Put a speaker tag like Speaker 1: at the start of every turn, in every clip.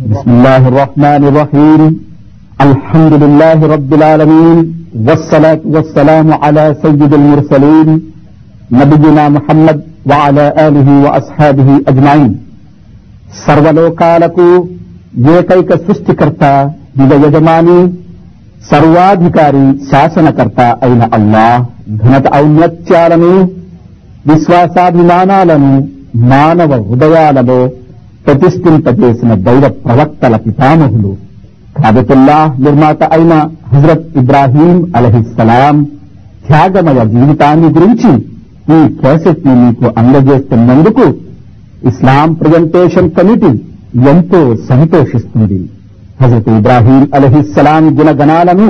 Speaker 1: بسم الله الرحمن الرحيم الحمد لله رب العالمين والصلاة والسلام على سيد المرسلين نبينا محمد وعلى آله وأصحابه أجمعين సర్వలోకాలకు ఏకైక సృష్టికర్త దివ యజమాని సర్వాధికారి శాసనకర్త అయిన అల్లాహ్ ఘనత ఔన్నత్యాలను విశ్వాసాభిమానాలను మానవ హృదయాలలో ప్రతిష్ఠింపజేసిన దైవ ప్రవక్తల పితామహులు కాబతుల్లా నిర్మాత అయిన హజరత్ ఇబ్రాహీం అలహిస్సలాం త్యాగమయ జీవితాన్ని గురించి ఈ కేసెట్ని మీకు అందజేస్తున్నందుకు ఇస్లాం ప్రజెంటేషన్ కమిటీ ఎంతో సంతోషిస్తుంది. హజరత్ ఇబ్రాహీం అలహిస్సలాం గుణగణాలను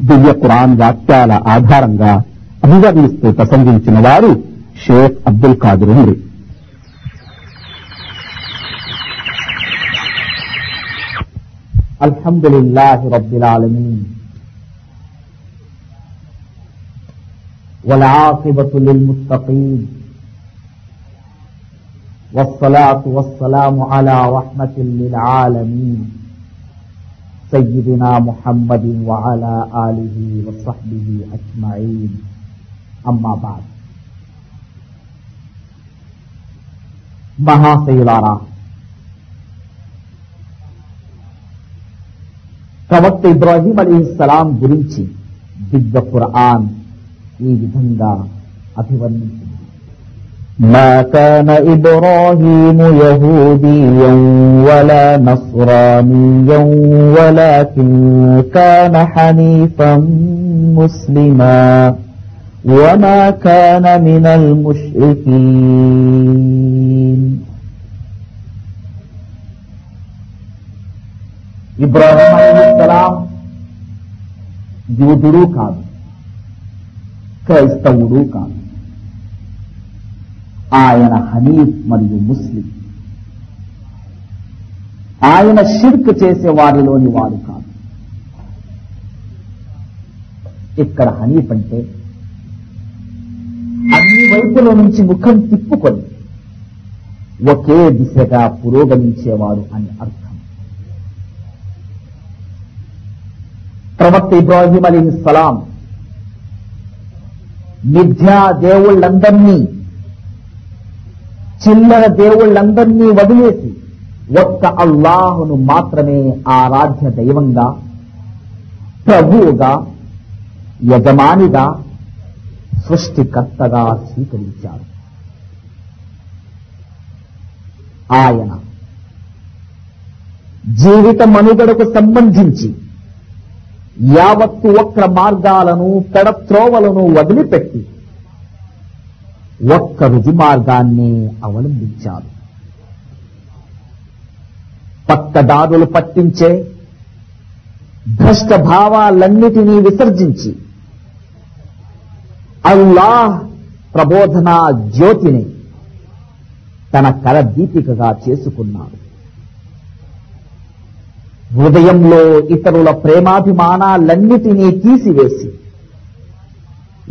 Speaker 1: దివ్య ఖురాన్ వాక్యాల ఆధారంగా అభివర్ణిస్తూ ప్రసంగించిన వారు షేక్ అబ్దుల్ ఖాదిర్ ఉంది
Speaker 2: الحمد لله رب العالمين. والعاقبة للمتقين. والصلاة والسلام على رحمة للعالمين. سيدنا محمد وعلى آله وصحبه أجمعين. أما بعد. مها سيلارا ప్రవక్త ఇబ్రాహీం అలీ సలాం గురించి దివ్య ఖురాన్ ఈ విధంగా అభివర్ణించింది
Speaker 3: ما كان إبراهيم يهوديا ولا نصرانيا ولكن كان حنيفا مسلما وما كان من المشركين
Speaker 2: ఇబ్రాహీం అలీ సలాం యూదుడు కాదు క్రైస్తవుడు కాదు. ఆయన హనీఫ్ మరియు ముస్లిం. ఆయన షిర్క్ చేసే వారిలోని వాడు కాదు. ఇక్కడ హనీఫ్ అంటే అన్ని వైపుల నుంచి ముఖం తిప్పుకొని ఒకే దిశగా పురోగమించేవాడు అని అర్థం. ప్రవక్త ఇబ్రాహీం అలీ సలాం. మిథ్యా దేవుళ్ళందరినీ చిల్లర దేవుళ్ళందరినీ వదిలేసి ఒక్క అల్లాహును మాత్రమే ఆరాధ్య దైవంగా ప్రభువుగా యజమానిగా సృష్టికర్తగా స్వీకరించారు. ఆయన జీవిత మనుగడకు సంబంధించి యావత్తు వక్ర మార్గాలను పెడత్రోవలను వదిలిపెట్టి ఒక్క రుజు మార్గాన్ని అవలంబించారు పక్కదారులు పట్టించే భ్రష్ట భావాలన్నిటినీ విసర్జించి అల్లాహ్ ప్రబోధనా జ్యోతిని తన కరదీపికగా చేసుకున్నాడు. హృదయంలో ఇతరుల ప్రేమాభిమానాలన్నిటినీ తీసివేసి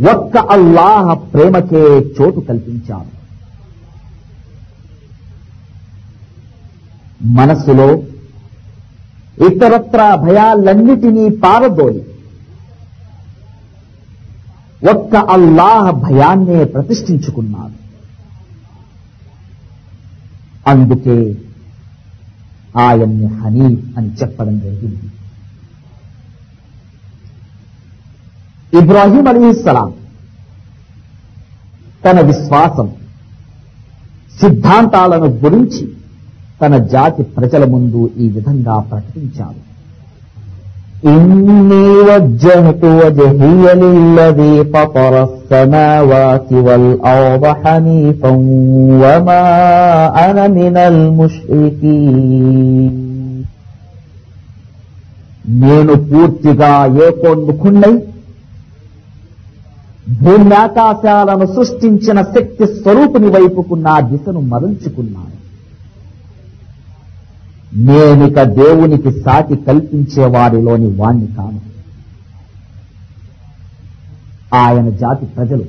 Speaker 2: ఒక్క అల్లాహ ప్రేమకే చోటు కల్పించాను మనస్సులో ఇతరత్ర భయాలన్నిటినీ పారదోలి ఒక్క అల్లాహ భయాన్నే ప్రతిష్ఠించుకున్నాడు. అందుకే ఆయన్ని హనీఫ్ అని చెప్పడం జరిగింది. ఇబ్రాహీం అలీస్లాం తన విశ్వాసం సిద్ధాంతాలను గురించి తన జాతి ప్రజల ముందు ఈ విధంగా ప్రకటించాడు
Speaker 3: إني وجهت وجهي للذي فطر السماوات والأرض حنيفا وما أنا من المشركين
Speaker 2: నేను పూర్తిగా ఏకోన్ముఖుణ్ణై భూమ్యాకాశాలను సృష్టించిన శక్తి స్వరూపుని వైపుకు నా దిశను మరల్చుకున్నాను నేనిక దేవునికి సాటి కల్పించే వారిలోని వాణ్ణి కాను. ఆయన జాతి ప్రజలు.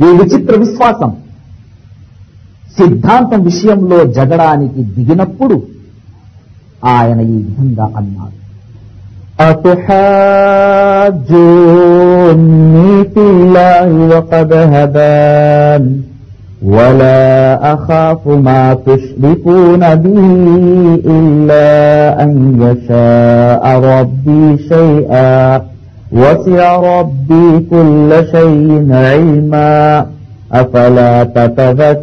Speaker 2: ఈ విచిత్ర విశ్వాసం సిద్ధాంతం విషయంలో జగడానికి దిగినప్పుడు ఆయన ఈ విధంగా అన్నారు
Speaker 3: అటుహాజోన్ని పిల్లాయి ولا أخاف ما تشركون به إلا أن يشاء ربي شيئا وسع ربي كل شيء علما أفلا تتذكرون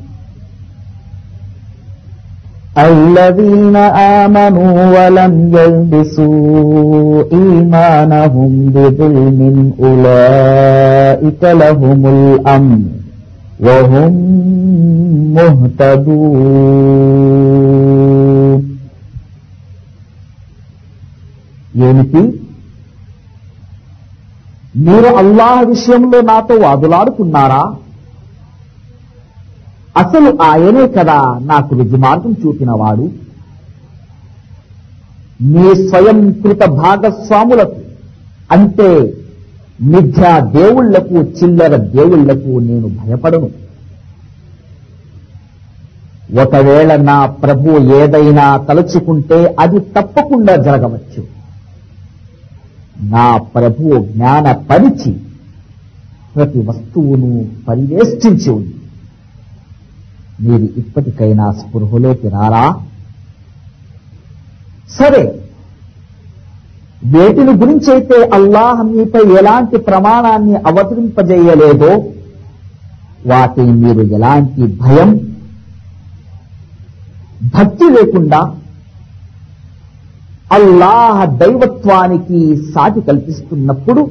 Speaker 3: الذين آمنوا ولم يلبسوا إيمانهم بظلم أولئك لهم الأمن وهم مهتدون
Speaker 2: ఏమిటి మీరు అల్లాహ్ విషయంలో నాతో వాదులాడుతున్నారా అసలు ఆయనే కదా నాకు రుజుమార్గం చూపినవాడు. మీ స్వయంకృత భాగస్వాములకు అంటే మిథ్యా దేవుళ్ళకు చిల్లర దేవుళ్ళకు నేను భయపడను. ఒకవేళ నా ప్రభు ఏదైనా తలుచుకుంటే అది తప్పకుండా జరగవచ్చు. నా ప్రభు జ్ఞాన పరిచి ప్రతి వస్తువును పరివేష్టించి ఉంది. మీరు ఇప్పటికైనా స్పృహలోకి రారా? సరే. వేటిని గురించైతే అల్లాహ్ మీపై ఎలాంటి ప్రమాణాన్ని అవతరింపజేయలేదో వాటిని మీరు ఎలాంటి భయం భక్తి లేకుండా అల్లాహ దైవత్వానికి సాటి కల్పిస్తున్నప్పుడు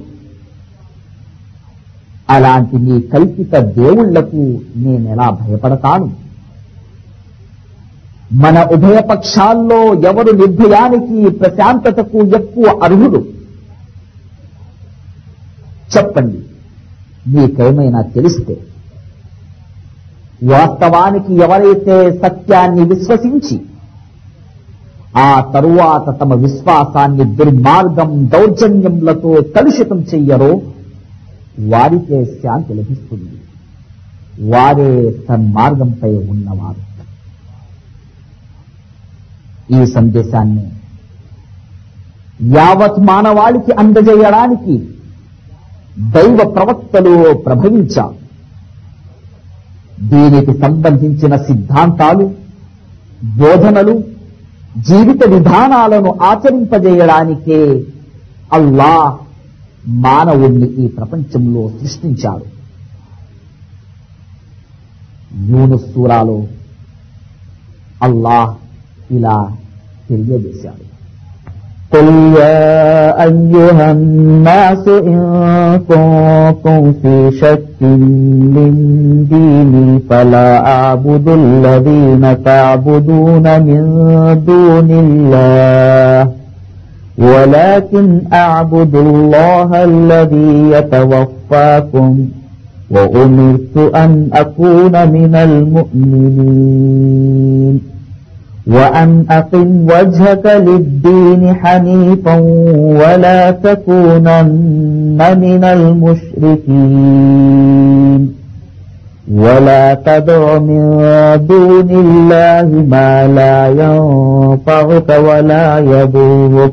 Speaker 2: అలాంటి నీ కల్పిత దేవుళ్ళకు నేనెలా భయపడతాను? మన ఉభయ పక్షాల్లో ఎవరు నిర్భయానికి ప్రశాంతతకు ఎక్కువ అర్హుడు చెప్పండి మీకేమైనా తెలిస్తే. వాస్తవానికి ఎవరైతే సత్యాన్ని విశ్వసించి ఆ తరువాత తమ విశ్వాసాన్ని దుర్మార్గం దౌర్జన్యములతో కలుషితం చెయ్యరో వారికే శాంతి లభిస్తుంది. వారే సన్మార్గంపై ఉన్నవారు. ఈ సందేశాన్ని యావత్ మానవాళికి అందజేయడానికి దైవ ప్రవక్తలు ప్రభవించారు. దీనికి సంబంధించిన సిద్ధాంతాలు బోధనలు జీవిత విధానాలను ఆచరింపజేయడానికే అల్లాహ్ మానవుణ్ణి ఈ ప్రపంచంలో సృష్టించాడు యూనుస్ సూరాలో అల్లాహ్ ఇలా తెలియజేశాడు
Speaker 3: قل يا أيها الناس إن كنتم في شك من ديني فلا أعبد الذين تعبدون من دون الله ولكن أعبد الله الذي يتوفاكم وأمرت أن أكون من المؤمنين وأن أقم وجهك للدين حنيفا ولا تكونن من المشركين ولا تدع من دون الله ما لا ينفعك ولا يضرك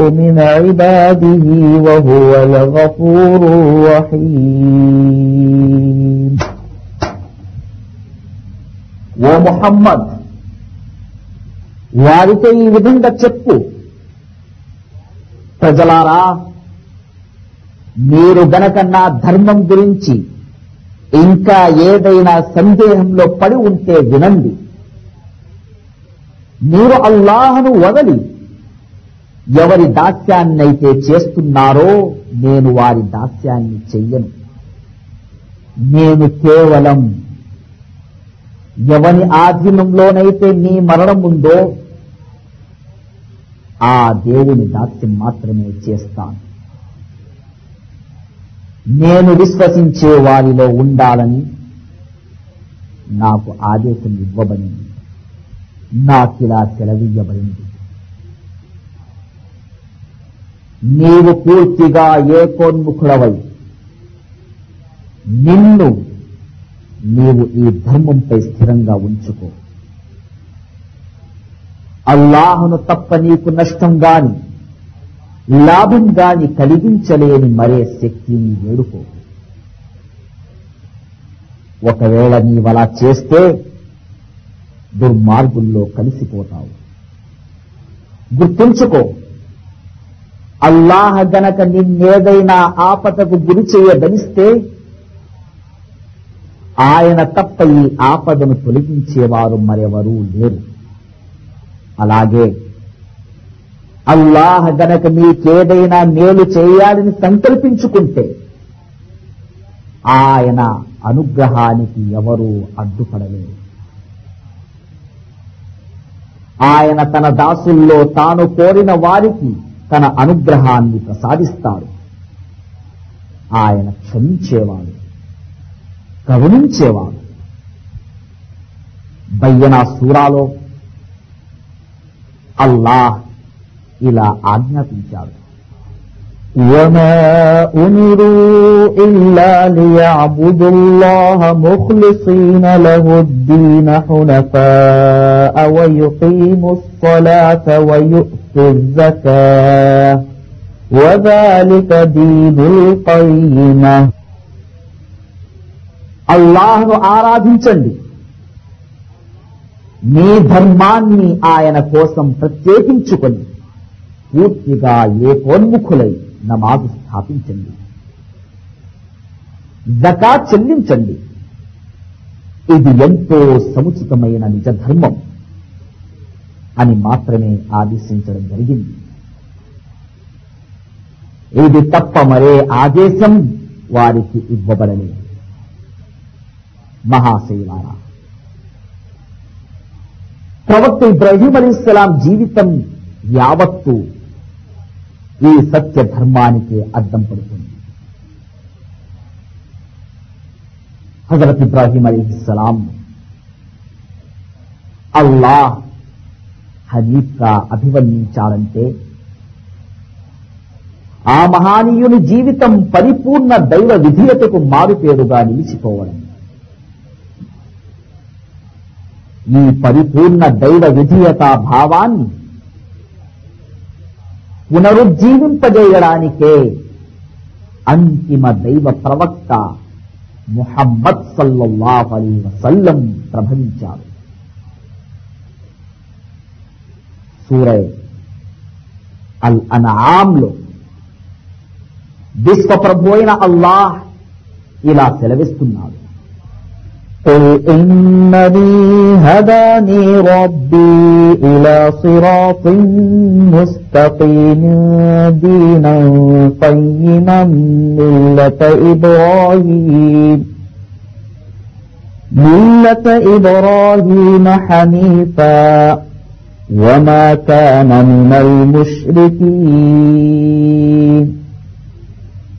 Speaker 3: من عباده وهو الغفور الرحيم.
Speaker 2: ومحمد వారితో ఈ విధంగా చెప్పు. ప్రజలారా మీరు గనక నా ధర్మం గురించి ఇంకా ఏదైనా సందేహంలో పడి ఉంటే వినండి. మీరు అల్లాహను వదలి ఎవరి దాస్యాన్నైతే చేస్తున్నారో నేను వారి దాస్యాన్ని చెయ్యను. నేను కేవలం ఎవని ఆధీనంలోనైతే నీ మరణం ఉందో ఆ దేవుని దాస్యం మాత్రమే చేస్తాను. నేను విశ్వసించే వారిలో ఉండాలని నాకు ఆదేశం ఇవ్వబడింది. నాకిలా సెలవియ్యబడింది. నీవు పూర్తిగా ఏకోన్ముఖుడవై. నిన్ను నీవు ఈ ధర్మంపై స్థిరంగా ఉంచుకో. అల్లాహను తప్ప నీకు నష్టం గాని లాభం గాని కలిగించలేని మరే శక్తిని వేడుకో. ఒకవేళ నీవలా చేస్తే దుర్మార్గుల్లో కలిసిపోతావు. గుర్తుంచుకో అల్లాహ గనక నిన్నేదైనా ఆపదకు గురి చేయదలిస్తే ఆయన తప్ప ఈ ఆపదను తొలగించేవారు మరెవరూ లేరు. అలాగే అల్లాహ గనక మీకేదైనా మేలు చేయాలని సంకల్పించుకుంటే ఆయన అనుగ్రహానికి ఎవరూ అడ్డుపడలేరు. ఆయన తన దాసుల్లో తాను కోరిన వారికి తన అనుగ్రహాన్ని ప్రసాదిస్తాడు. ఆయన క్షమించేవాడు కరుణించేవాడు. బయ్యనా సూరాలో అల్లాహ్ ఇలా ఆజ్ఞాపించాడు.
Speaker 3: وما أمروا إلا ليعبدوا الله مخلصين له الدين حنفاء ويقيموا الصلاة ويؤتوا الزكاة وذلك دين القيمة
Speaker 2: అల్లాహ్ను ఆరాధించండి మీ ధర్మాన్ని ఆయన కోసం ప్రత్యేకించుకొని పూర్తిగా ఏకోన్ముఖులై నమాజ్ స్థాపించండి. జకా చెల్లించండి. ఇది ఎంతో సముచితమైన నిజ ధర్మం అని మాత్రమే ఆదేశించడం జరిగింది. ఇది తప్ప మరే ఆదేశం వారికి ఇవ్వబడలేదు. మహాశైలారా ప్రవక్త ఇబ్రహీం అలీస్లాం జీవితం యావత్తు ఈ సత్య ధర్మానికి అద్దం పడుతుంది. హజరత్ ఇబ్రాహీం అలీస్లాం అల్లా హనీఫ్గా అభివర్ణించాలంటే ఆ మహానీయుని జీవితం పరిపూర్ణ దైవ విధేయతకు మారుపేరుగా నిలిచిపోవడం. ఈ పరిపూర్ణ దైవ విధేయతా భావాన్ని పునరుజ్జీవింపజేయడానికే అంతిమ దైవ ప్రవక్త ముహమ్మద్ సల్లల్లాహు అలీ వసల్లం ప్రభవించారు సూరై అల్ అన్ఆమ్లో విశ్వప్రభు అయిన అల్లాహ్ ఇలా సెలవిస్తున్నాడు
Speaker 3: قل إنني هداني ربي إلى صراط مستقيم دينا قيما ملة إبراهيم ملة إبراهيم حنيفا وما كان من المشركين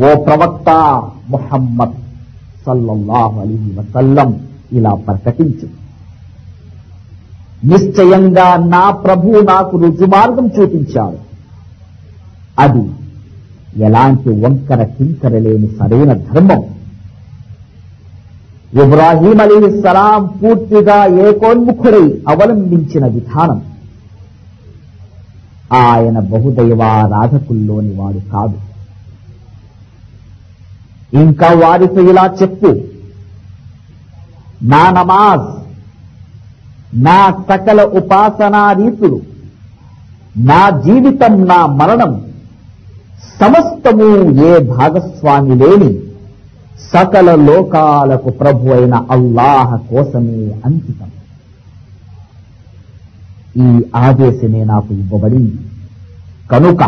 Speaker 2: ఓ ప్రవక్త ముహమ్మద్ సల్లల్లాహు అలీ వసల్లం ఇలా ప్రకటించు. నిశ్చయంగా నా ప్రభు నాకు రుజుమార్గం చూపించాడు. అది ఎలాంటి వంకర కింకర లేని సరైన ధర్మం. ఇబ్రాహీం అలీ సలాం పూర్తిగా ఏకోన్ముఖుడై అవలంబించిన విధానం. ఆయన బహుదైవారాధకుల్లోని వాడు కాదు. ఇంకా వారితో ఇలా చెప్పు. నా నమాజ్ నా సకల ఉపాసనా రీతులు నా జీవితం నా మరణం సమస్తము ఏ భాగస్వామి లేని సకల లోకాలకు ప్రభు అయిన అల్లాహ కోసమే అంకితం. ఈ ఆదేశమే నాకు ఇవ్వబడింది. కనుక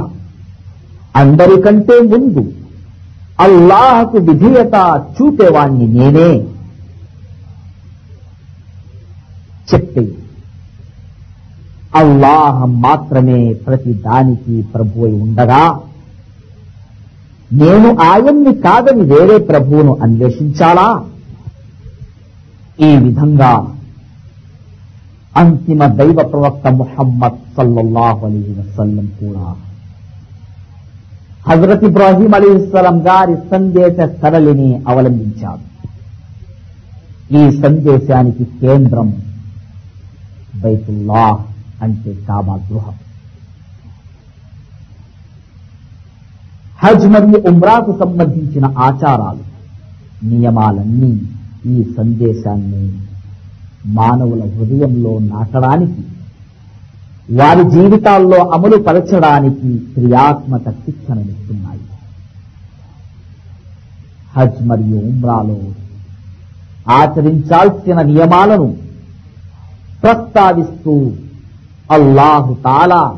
Speaker 2: అందరికంటే ముందు అల్లాహకు విధేయత చూపేవాణ్ణి నేనే. చెప్పి. అల్లాహ మాత్రమే ప్రతి దానికి ప్రభు అయి ఉండగా నేను ఆయన్ని కాదని వేరే ప్రభువును అన్వేషించాలా? ఈ విధంగా అంతిమ దైవ ప్రవక్త ముహమ్మద్ సల్లల్లాహు అలీ వసల్లం కూడా హజరత్ ఇబ్రాహీం అలీస్లాం గారి సందేశ సరళిని అవలంబించారు ఈ సందేశానికి కేంద్రం బైతుల్లా అంటే కాబా గృహం. హజ్ మరియు ఉమ్రాకు సంబంధించిన ఆచారాలు నియమాలన్నీ ఈ సందేశాన్ని మానవుల హృదయంలో నాటడానికి వారి జీవితాల్లో అమలు పరచడానికి క్రియాత్మక శిక్షణనిస్తున్నాయి. హజ్ మరియు ఉమ్రాలో ఆచరించాల్సిన నియమాలను ప్రస్తావిస్తూ అల్లాహు తాలా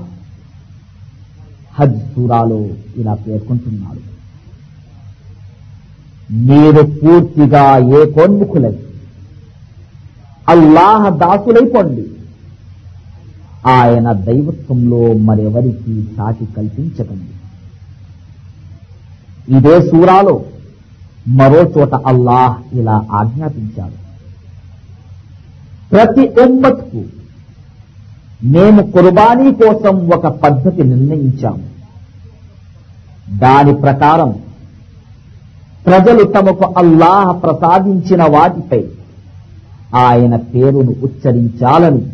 Speaker 2: హజ్ సూరాలో ఇలా పేర్కొంటున్నాడు. మీరు పూర్తిగా ఏ కోన్ముఖులై అల్లాహ దాసులైపోండి. ఆయన దైవత్వంలో మరెవరికి సాటి కల్పించకండి. ఇదే సూరాలో మరో చోట అల్లాహ్ ఇలా ఆజ్ఞాపించాడు. ప్రతి ఉమ్మత్కు మేము కుర్బానీ కోసం ఒక పద్ధతి నిర్ణయించాము. దాని ప్రకారం ప్రజలు తమకు అల్లాహ్ ప్రసాదించిన వాటిపై ఆయన పేరును ఉచ్చరించాలని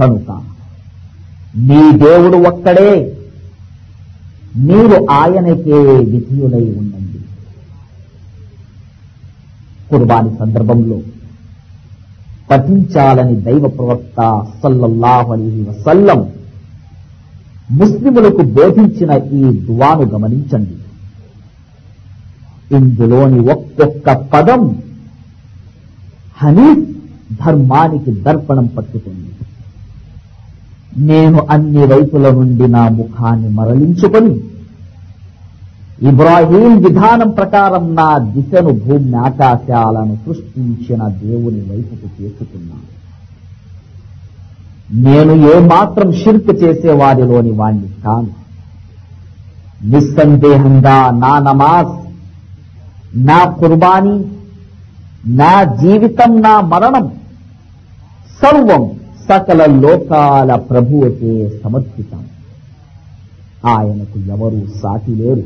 Speaker 2: కనుక నీ దేవుడు ఒక్కడే మీరు ఆయనకే విధులై ఉండండి. కుర్బాని సందర్భంలో పఠించాలని దైవ ప్రవక్త సల్లల్లాహు అలీహి వసల్లం ముస్లిములకు బోధించిన ఈ దువాను గమనించండి. ఇందులోని ఒక్కొక్క పదం హనీఫ్ ధర్మానికి దర్పణం పట్టుకుంది. నేను అన్ని వైపుల నుండి నా ముఖాన్ని మరలించుకొని ఇబ్రాహీం విధానం ప్రకారం నా దిశను భూమి ఆకాశాలను సృష్టించిన దేవుని వైపుకు చేసుకున్నాను నేను ఏమాత్రం షిర్క్ చేసే వారిలోని వాణ్ణి కాను. నిస్సందేహంగా నా నమాజ్ నా కుర్బానీ నా జీవితం నా మరణం సర్వం సకల లోకాల ప్రభువుకే సమర్పితం. ఆయనకు ఎవరూ సాటి లేరు.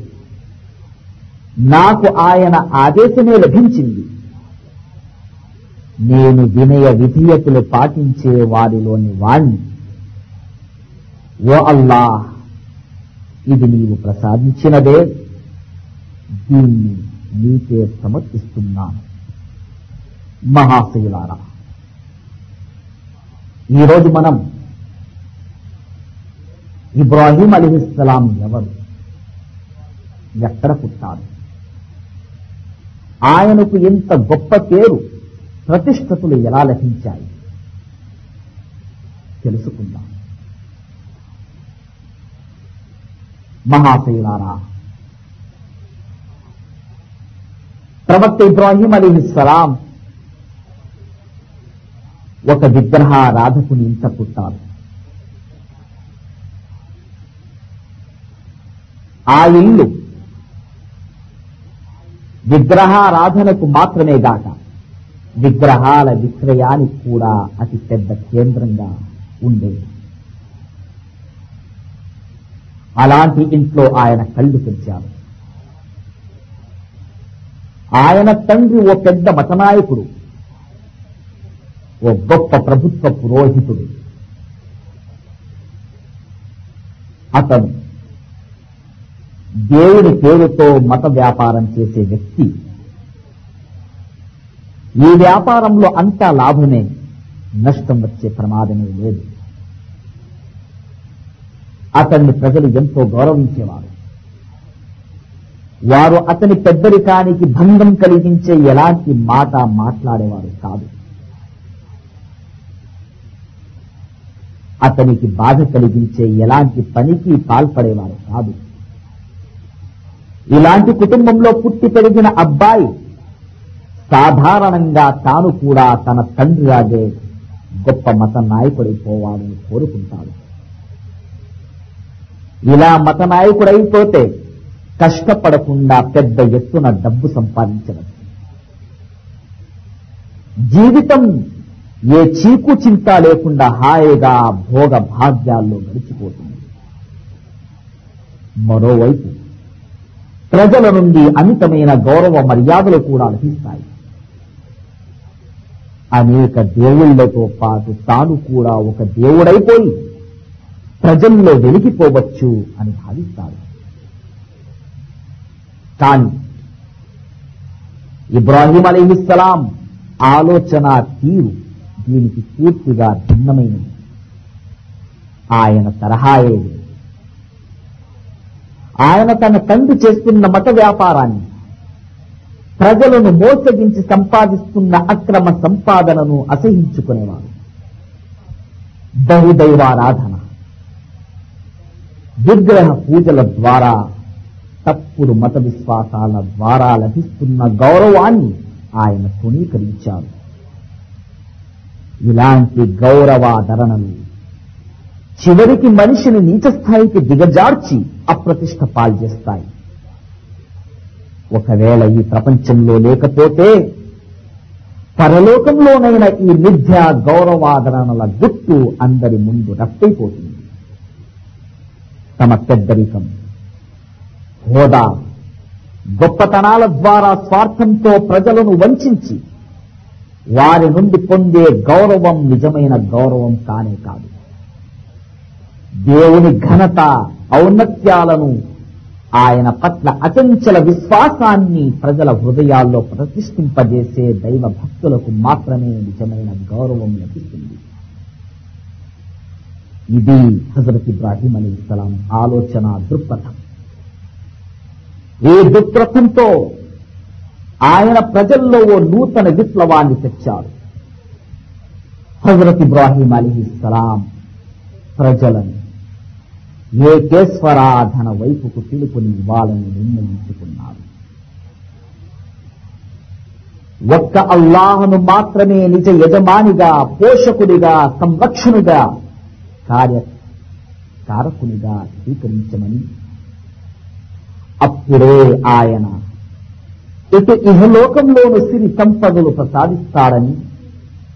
Speaker 2: నాకు ఆయన ఆదేశమే లభించింది. నేను వినయ విధేయతలు పాటించే వారిలోని వాణ్ణి. ఓ అల్లా ఇది నీవు ప్రసాదించినదే. దీన్ని నీకే సమర్పిస్తున్నాను. మహాశైలారా ఈరోజు మనం ఇబ్రాహీం అలీహిస్సలాం ఎవరు? ఎక్కడ పుట్టారు? ఆయనకు ఇంత గొప్ప పేరు ప్రతిష్టతులు ఎలా లభించాయి? తెలుసుకుందాం. మహాశైలారా ప్రవక్త ఇబ్రాహీం అలీహిస్సలాం ఒక విగ్రహారాధకుని ఇంట పుట్టారు. ఆ ఇల్లు విగ్రహారాధనకు మాత్రమే గాక విగ్రహాల విక్రయానికి కూడా అతి పెద్ద కేంద్రంగా ఉండేది. అలాంటి ఇంట్లో ఆయన కళ్ళు తెచ్చారు ఆయన తండ్రి ఓ పెద్ద మతనాయకుడు ఓ గొప్ప ప్రభుత్వ పురోహితుడు. అతను దేవుడి పేరుతో మత వ్యాపారం చేసే వ్యక్తి. ఈ వ్యాపారంలో అంతా లాభమే నష్టం వచ్చే ప్రమాదమే లేదు. అతన్ని ప్రజలు ఎంతో గౌరవించేవారు. వారు అతని పెద్దరికానికి భంగం కలిగించే ఎలాంటి మాట మాట్లాడేవారు కాదు. అతనికి బాధ కలిగించే ఎలాంటి పనికి పాల్పడేవారు కాదు. ఇలాంటి కుటుంబంలో పుట్టి పెరిగిన అబ్బాయి సాధారణంగా తాను కూడా తన తండ్రిలాగే గొప్ప మత నాయకుడైపోవాలని కోరుకుంటాడు. ఇలా మత నాయకుడైపోతే కష్టపడకుండా పెద్ద ఎత్తున డబ్బు సంపాదించవచ్చు. జీవితం ఏ చీకు చింత లేకుండా హాయిగా భోగ భాగ్యాల్లో గడిచిపోతుంది. మరోవైపు ప్రజల నుండి అమితమైన గౌరవ మర్యాదలు కూడా లభిస్తాయి. అనేక దేవుళ్ళతో పాటు తాను కూడా ఒక దేవుడైపోయి ప్రజల్లో వెలిగిపోవచ్చు అని భావిస్తాడు కానీ ఇబ్రాహీం అలీహిస్సలాం ఆలోచన తీరు దీనికి పూర్తిగా భిన్నమైనది. ఆయన తరహాయే ఆయన తన తండ్రి చేస్తున్న మత వ్యాపారాన్ని ప్రజలను మోసగించి సంపాదిస్తున్న అక్రమ సంపాదనను అసహించుకునేవారు బహుదైవారాధన. విగ్రహ పూజల ద్వారా తప్పుడు మత విశ్వాసాల ద్వారా లభిస్తున్న గౌరవాన్ని ఆయన తృణీకరించారు ఇలాంటి గౌరవాదరణలు చివరికి మనిషిని నీచ స్థాయికి దిగజార్చి అప్రతిష్ట పాల్చేస్తాయి. ఒకవేళ ఈ ప్రపంచంలో లేకపోతే పరలోకంలోనైనా ఈ మిథ్యా గౌరవాదరణల గుర్తు అందరి ముందు రప్పైపోతుంది. తమ పెద్దరికం హోదా గొప్పతనాల ద్వారా స్వార్థంతో ప్రజలను వంచించి వారి నుండి పొందే గౌరవం నిజమైన గౌరవం కానే కాదు. దేవుని ఘనత ఔన్నత్యాలను ఆయన పట్ల అచంచల విశ్వాసాన్ని ప్రజల హృదయాల్లో ప్రతిష్ఠింపజేసే దైవ భక్తులకు మాత్రమే నిజమైన గౌరవం లభిస్తుంది. ఇది హజరత్ ఇబ్రాహీం అలీ ఇస్లాం ఆలోచన దృక్పథం. ఈ దృక్పథంతో ఆయన ప్రజల్లో ఓ నూతన విప్లవాన్ని తెచ్చారు. హజరత్ ఇబ్రాహీం అలీస్లాం ప్రజలను ఏకేశ్వరాధన వైపుకు పిలుపుని ఇవ్వాలని నిర్ణయించుకున్నారు. ఒక్క అల్లాహను మాత్రమే నిజ యజమానిగా పోషకుడిగా సంరక్షణుగా కార్య కారకునిగా స్వీకరించమని అప్పుడే ఆయన ఇటు ఇహలోకంలోను సిరి సంపదలు ప్రసాదిస్తాడని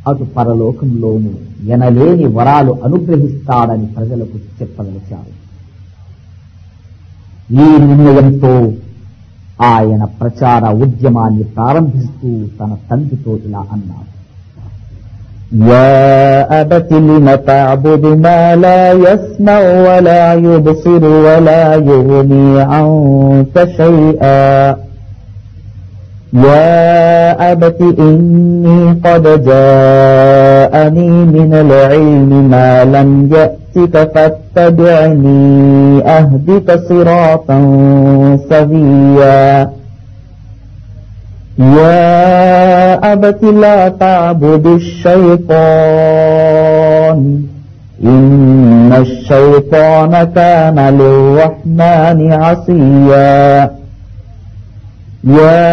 Speaker 2: అటు పరలోకంలోను ఎనలేని వరాలు అనుగ్రహిస్తాడని ప్రజలకు చెప్పదలిచారు ఈ నిర్ణయంతో ఆయన ప్రచార ఉద్యమాన్ని ప్రారంభిస్తూ తన తండ్రితో ఇలా అన్నారు
Speaker 3: يا أبت لم تعبد ما لا يسمع ولا يبصر ولا يغني عنك شيئا يا أبت إني قد جاءني من العلم ما لم يأتك فاتبعني أهدك صراطا سويا يا أبت لا تعبد الشيطان إن الشيطان كان للرحمن عصيا يا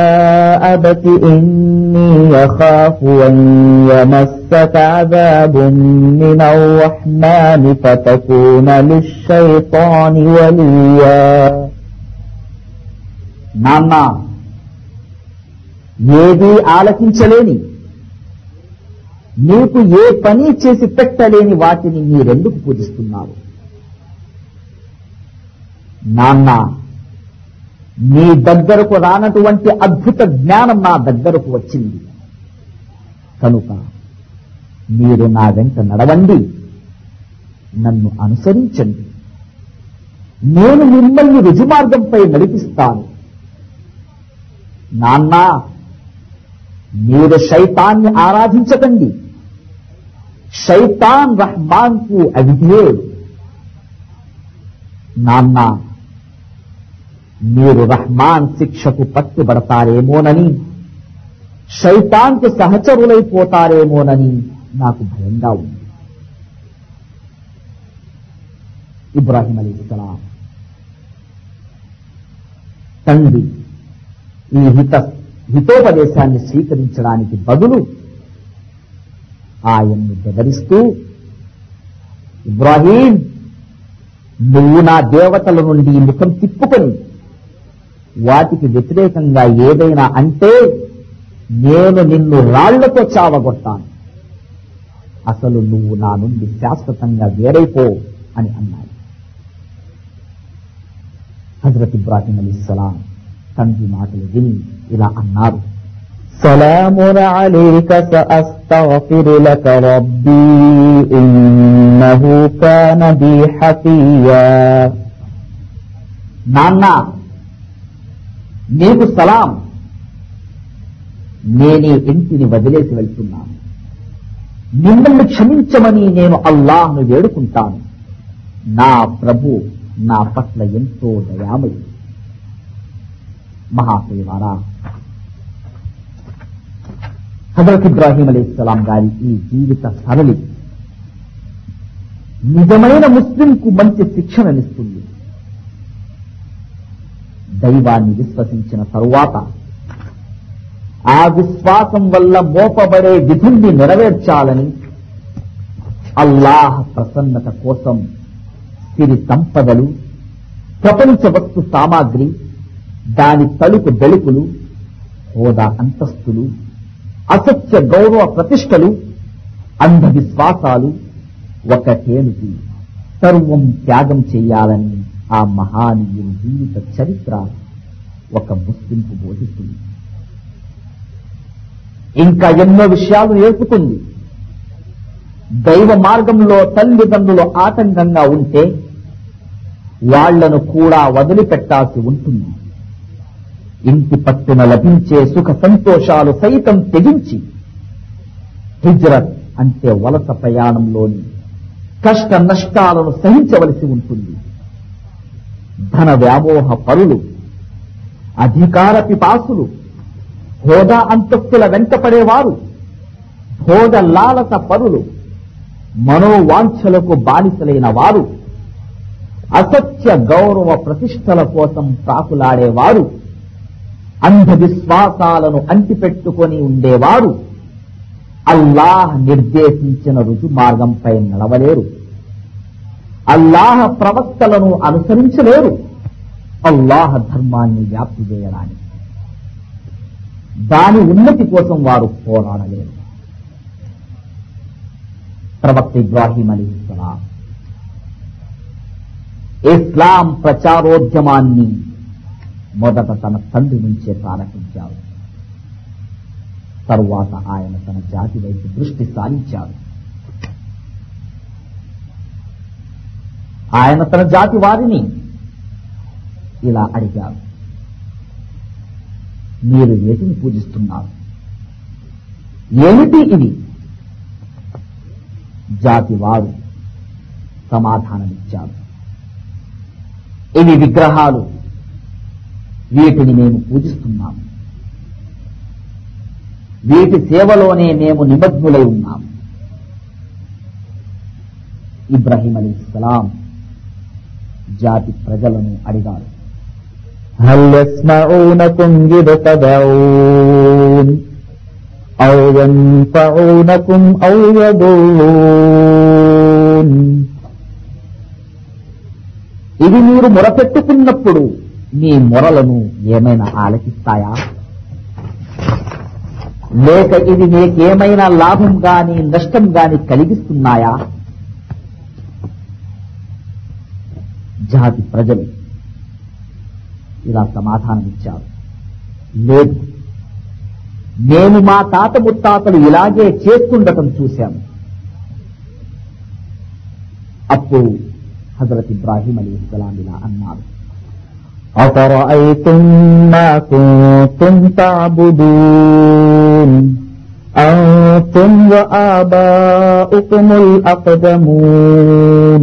Speaker 3: أبت إني يخاف أن يمسك عذاب من الرحمن فتكون للشيطان وليا
Speaker 2: నాన్న ఏదీ ఆలకించలేని నీకు ఏ పని చేసి పెట్టలేని వాటిని మీరెందుకు పూజిస్తున్నారు నాన్న నీ దగ్గరకు రానటువంటి అద్భుత జ్ఞానం నా దగ్గరకు వచ్చింది. కనుక మీరు నా వెంట నడవండి. నన్ను అనుసరించండి. నేను మిమ్మల్ని రుజుమార్గంపై నడిపిస్తాను. నాన్న మీరు శైతాన్ని ఆరాధించకండి. శైతాన్ రహ్మాన్కు అవిధేయుడు నాన్న మీరు రహ్మాన్ శిక్షకు పట్టుబడతారేమోనని శైతాన్కు సహచరులైపోతారేమోనని నాకు భయంగా ఉంది. ఇబ్రాహిం అలీ ఇస్లాం తండ్రి ఈ హిత హితోపదేశాన్ని స్వీకరించడానికి బదులు ఆయన్ని బెదరిస్తూ ఇబ్రాహీం నువ్వు నా దేవతల నుండి ముఖం తిప్పుకొని వాటికి వ్యతిరేకంగా ఏదైనా అంటే నేను నిన్ను రాళ్ళతో చావగొట్టాను. అసలు నువ్వు నా నుండి శాశ్వతంగా వేరైపో అని అన్నాడు. హజరత్ ఇబ్రాహీం అలీ సలాం తండ్రి మాటలు విని ఇలా అన్నారు. నాన్న నీకు సలాం. నేను ఇంటిని వదిలేసి వెళ్తున్నాను. మిమ్మల్ని క్షమించమని నేను అల్లాహ్ను వేడుకుంటాను. నా ప్రభు నా పట్ల ఎంతో దయామయుడు. మహాశివారా హజరత్ ఇబ్రాహీం అలీస్లాం గారి ఈ జీవిత సరళి నిజమైన ముస్లింకు మంచి శిక్షణనిస్తుంది. దైవాన్ని విశ్వసించిన తరువాత ఆ విశ్వాసం వల్ల మోపబడే విధుల్ని నెరవేర్చాలని అల్లాహ్ ప్రసన్నత కోసం సిరి సంపదలు ప్రపంచ వస్తు సామాగ్రి దాని తలుపు బెలుపులు హోదా అంతస్తులు అసత్య గౌరవ ప్రతిష్టలు అంధవిశ్వాసాలు ఒకటేమిటి సర్వం త్యాగం చేయాలని ఆ మహానీయుని జీవిత చరిత్ర ఒక ముస్లింకు బోధిస్తుంది. ఇంకా ఎన్నో విషయాలు నేర్పుతుంది. దైవ మార్గంలో తల్లిదండ్రులు ఆటంకంగా ఉంటే వాళ్ళను కూడా వదిలిపెట్టాల్సి ఉంటుంది. ఇంటి పట్టున లభించే సుఖ సంతోషాలు సైతం తెగించి హిజ్రత్ అంటే వలస ప్రయాణంలోని కష్ట నష్టాలను సహించవలసి ఉంటుంది. ధన వ్యామోహ పరులు అధికార పిపాసులు హోదా అంతస్తుల వెంటపడేవారు భోగ లాలస పరులు మనోవాంఛలకు బానిసలైన వారు అసత్య గౌరవ ప్రతిష్టల కోసం ప్రాకులాడేవారు అంధవిశ్వాసాలను అంటిపెట్టుకొని ఉండేవారు అల్లాహ్ నిర్దేశించిన రుజు మార్గంపై నడవలేరు. అల్లాహ ప్రవక్తలను అనుసరించలేరు. అల్లాహ ధర్మాన్ని వ్యాప్తి చేయడానికి. దాని ఉన్నతి కోసం వారు పోరాడలేరు. ప్రవక్త ఇబ్రాహీం అలీ ఇస్లాం ఇస్లాం ప్రచారోద్యమాన్ని మొదట తన తండ్రి నుంచే ప్రారంభించారు. తరువాత ఆయన తన జాతి వైపు దృష్టి సారించారు. ఆయన తన జాతి వారిని ఇలా అడిగారు. మీరు వేటిని పూజిస్తున్నారు? ఏమిటి ఇది? జాతి వారు సమాధానమిచ్చారు. ఇవి విగ్రహాలు. వీటిని మేము పూజిస్తున్నాము. వీటి సేవలోనే మేము నిమగ్నులై ఉన్నాము. ఇబ్రాహీం అలీ సలాం జాతి ప్రజలను అడిగారు. ఇది మీరు మొరపెట్టుకున్నప్పుడు మీ మొరలను ఏమైనా ఆలకిస్తాయా? లేక ఇది మీకేమైనా లాభం గాని నష్టం గాని కలిగిస్తున్నాయా? జాతి ప్రజలు ఇలా సమాధానమిచ్చారు లేదు మేము మా తాత ముత్తాతలు ఇలాగే చేస్తుండటం చూశాము అప్పుడు హజరత్ ఇబ్రాహీం అలీ ఇస్లాం ఇలా అన్నారు
Speaker 3: أفرأيتم ما كنتم تعبدون أنتم وآباؤكم الأقدمون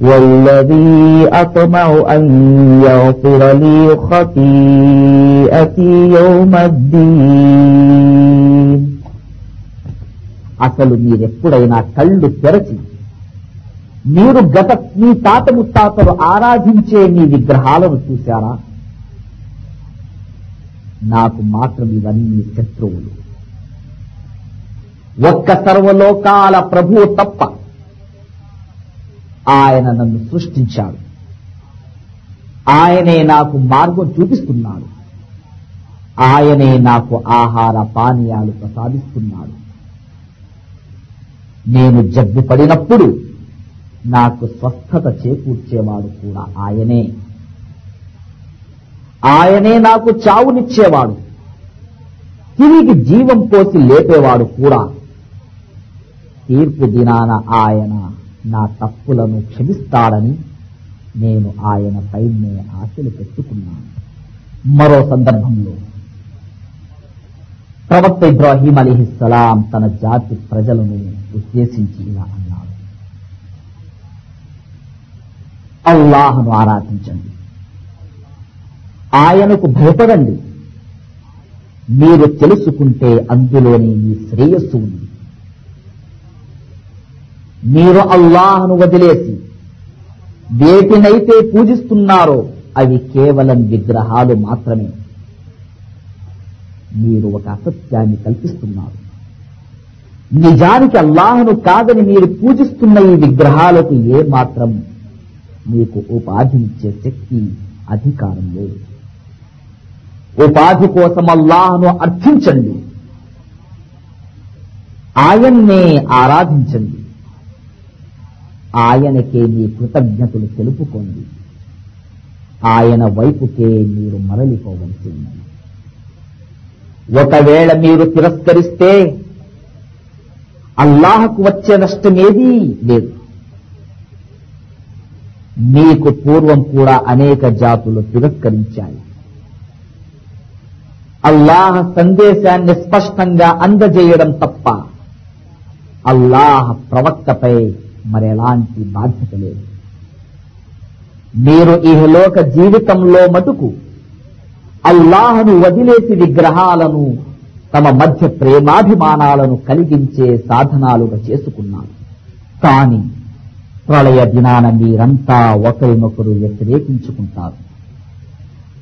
Speaker 3: والذي أطمع أن يغفر لي خطيئتي يوم الدين
Speaker 2: అసలు మీరెప్పుడైనా కళ్ళు తెరచి మీరు గత మీ తాత ముత్తాతలు ఆరాధించే మీ విగ్రహాలను చూశారా నాకు మాత్రం ఇవన్నీ శత్రువులు ఒక్క సర్వలోకాల ప్రభువు తప్ప ఆయన నన్ను సృష్టించాడు. ఆయనే నాకు మార్గం చూపిస్తున్నాడు. ఆయనే నాకు ఆహార పానీయాలు ప్రసాదిస్తున్నాడు. నేను జబ్బు పడినప్పుడు నాకు స్వస్థత చేకూర్చేవాడు కూడా ఆయనే. ఆయనే నాకు చావునిచ్చేవాడు. తిరిగి జీవం పోసి లేపేవాడు కూడా. తీర్పు దినాన ఆయన నా తప్పులను క్షమిస్తాడని నేను ఆయన పైనే ఆశలు పెట్టుకున్నాను. మరో సందర్భంలో ప్రవక్త ఇబ్రాహీం అలీహిస్సలాం తన జాతి ప్రజలను ఉద్దేశించి ఇలా అన్నాడు. అల్లాహను ఆరాధించండి. ఆయనకు భయపడండి. మీరు తెలుసుకుంటే అందులోని మీ శ్రేయస్సు ఉంది. మీరు అల్లాహను వదిలేసి వేటినైతే పూజిస్తున్నారో అవి కేవలం విగ్రహాలు మాత్రమే. మీరు ఒక అసత్యాన్ని కల్పిస్తున్నారు. నిజానికి అల్లాహను కాదని మీరు పూజిస్తున్న ఈ విగ్రహాలకు ఏ మాత్రం మీకు ఉపాధినిచ్చే శక్తి అధికారం లేదు. ఉపాధి కోసం అల్లాహను అర్థించండి ఆయన్నే ఆరాధించండి. ఆయనకే మీ కృతజ్ఞతలు తెలుపుకోండి. ఆయన వైపుకే మీరు మరలిపోవలసి ఉంది ఒకవేళ మీరు తిరస్కరిస్తే అల్లాహకు వచ్చే నష్టమేదీ లేదు. మీకు పూర్వం కూడా అనేక జాతులు తిరస్కరించాయి. అల్లాహ్ సందేశాన్ని స్పష్టంగా అందజేయడం తప్ప అల్లాహ్ ప్రవక్తపై మరెలాంటి బాధ్యత లేదు. మీరు ఇహలోక జీవితంలో మటుకు అల్లాహను వదిలేసి విగ్రహాలను తమ మధ్య ప్రేమాభిమానాలను కలిగించే సాధనాలుగా చేసుకున్నారు. కాని ప్రళయ దినాన మీరంతా ఒకరినొకరు వ్యతిరేకించుకుంటారు.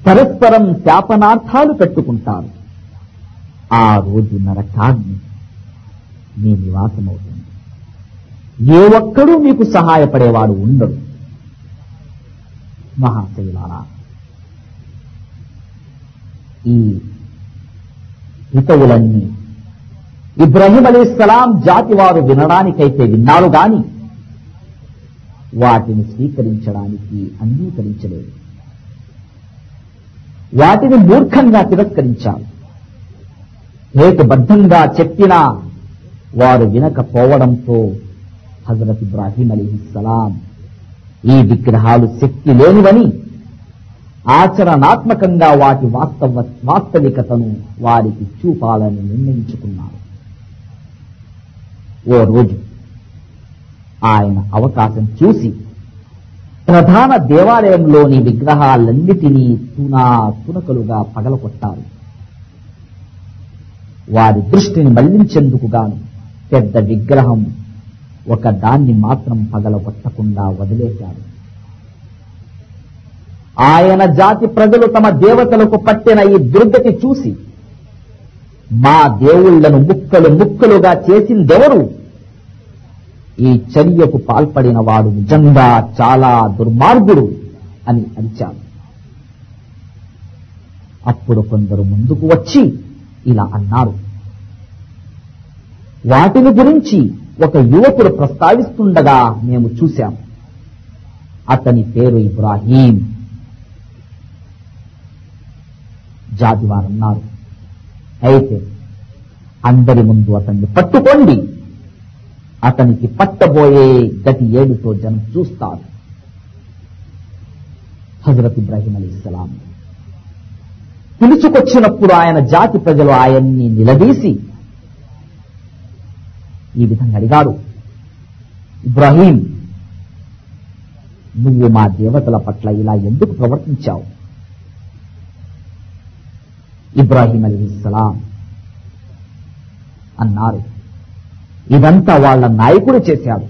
Speaker 2: పరస్పరం శాపనార్థాలు పెట్టుకుంటారు. ఆ రోజు నరకాగ్ని మీ నివాసమవుతుంది. ఏ ఒక్కడూ మీకు సహాయపడేవాడు ఉండడు. మహాశైలారా ఈ హితవులన్నీ ఇబ్రహీం అలీ సలాం జాతి వారు వినడానికైతే విన్నారు గాని వాటిని స్వీకరించడానికి అంగీకరించలేదు. వాటిని మూర్ఖంగా తిరస్కరించారు. హేతుబద్ధంగా చెప్పినా వారు వినకపోవడంతో హజరత్ ఇబ్రాహీం అలీహిస్సలాం ఈ విగ్రహాలు శక్తి లేనివని ఆచరణాత్మకంగా వాటి వాస్తవ వాస్తవికతను వారికి చూపాలని నిర్ణయించుకున్నారు. ఓ రోజు ఆయన అవకాశం చూసి ప్రధాన దేవాలయంలోని విగ్రహాలన్నిటినీ తునా తునకలుగా పగలకొట్టారు వారి దృష్టిని మళ్ళించేందుకు గాను పెద్ద విగ్రహం ఒక దాన్ని మాత్రం పగలగొట్టకుండా వదిలేశారు ఆయన జాతి ప్రజలు తమ దేవతలకు పట్టిన ఈ దుర్గతి చూసి మా దేవుళ్ళను ముక్కలు ముక్కలుగా చేసిందెవరు? ఈ చర్యకు పాల్పడిన వాడు నిజంగా చాలా దుర్మార్గుడు అని అరిచాడు. అప్పుడు కొందరు ముందుకు వచ్చి ఇలా అన్నారు. వాటిని గురించి ఒక యువకుడు ప్రస్తావిస్తుండగా మేము చూశాం. అతని పేరు ఇబ్రాహీం. జాతి వారన్నారు అయితే అందరి ముందు అతన్ని పట్టుకోండి. అతనికి పట్టబోయే గతి ఏడుతో జనం చూస్తారు. హజరత్ ఇబ్రాహీం అలీస్లాం పిలుచుకొచ్చినప్పుడు ఆయన జాతి ప్రజలు ఆయన్ని నిలదీసి ఈ విధంగా అడిగాడు. ఇబ్రాహీం నువ్వు మా దేవతల పట్ల ఇలా ఎందుకు ప్రవర్తించావు? ఇబ్రాహీం అలీస్లాం అన్నారు. ఇదంతా వాళ్ళ నాయకుడు చేశాడు.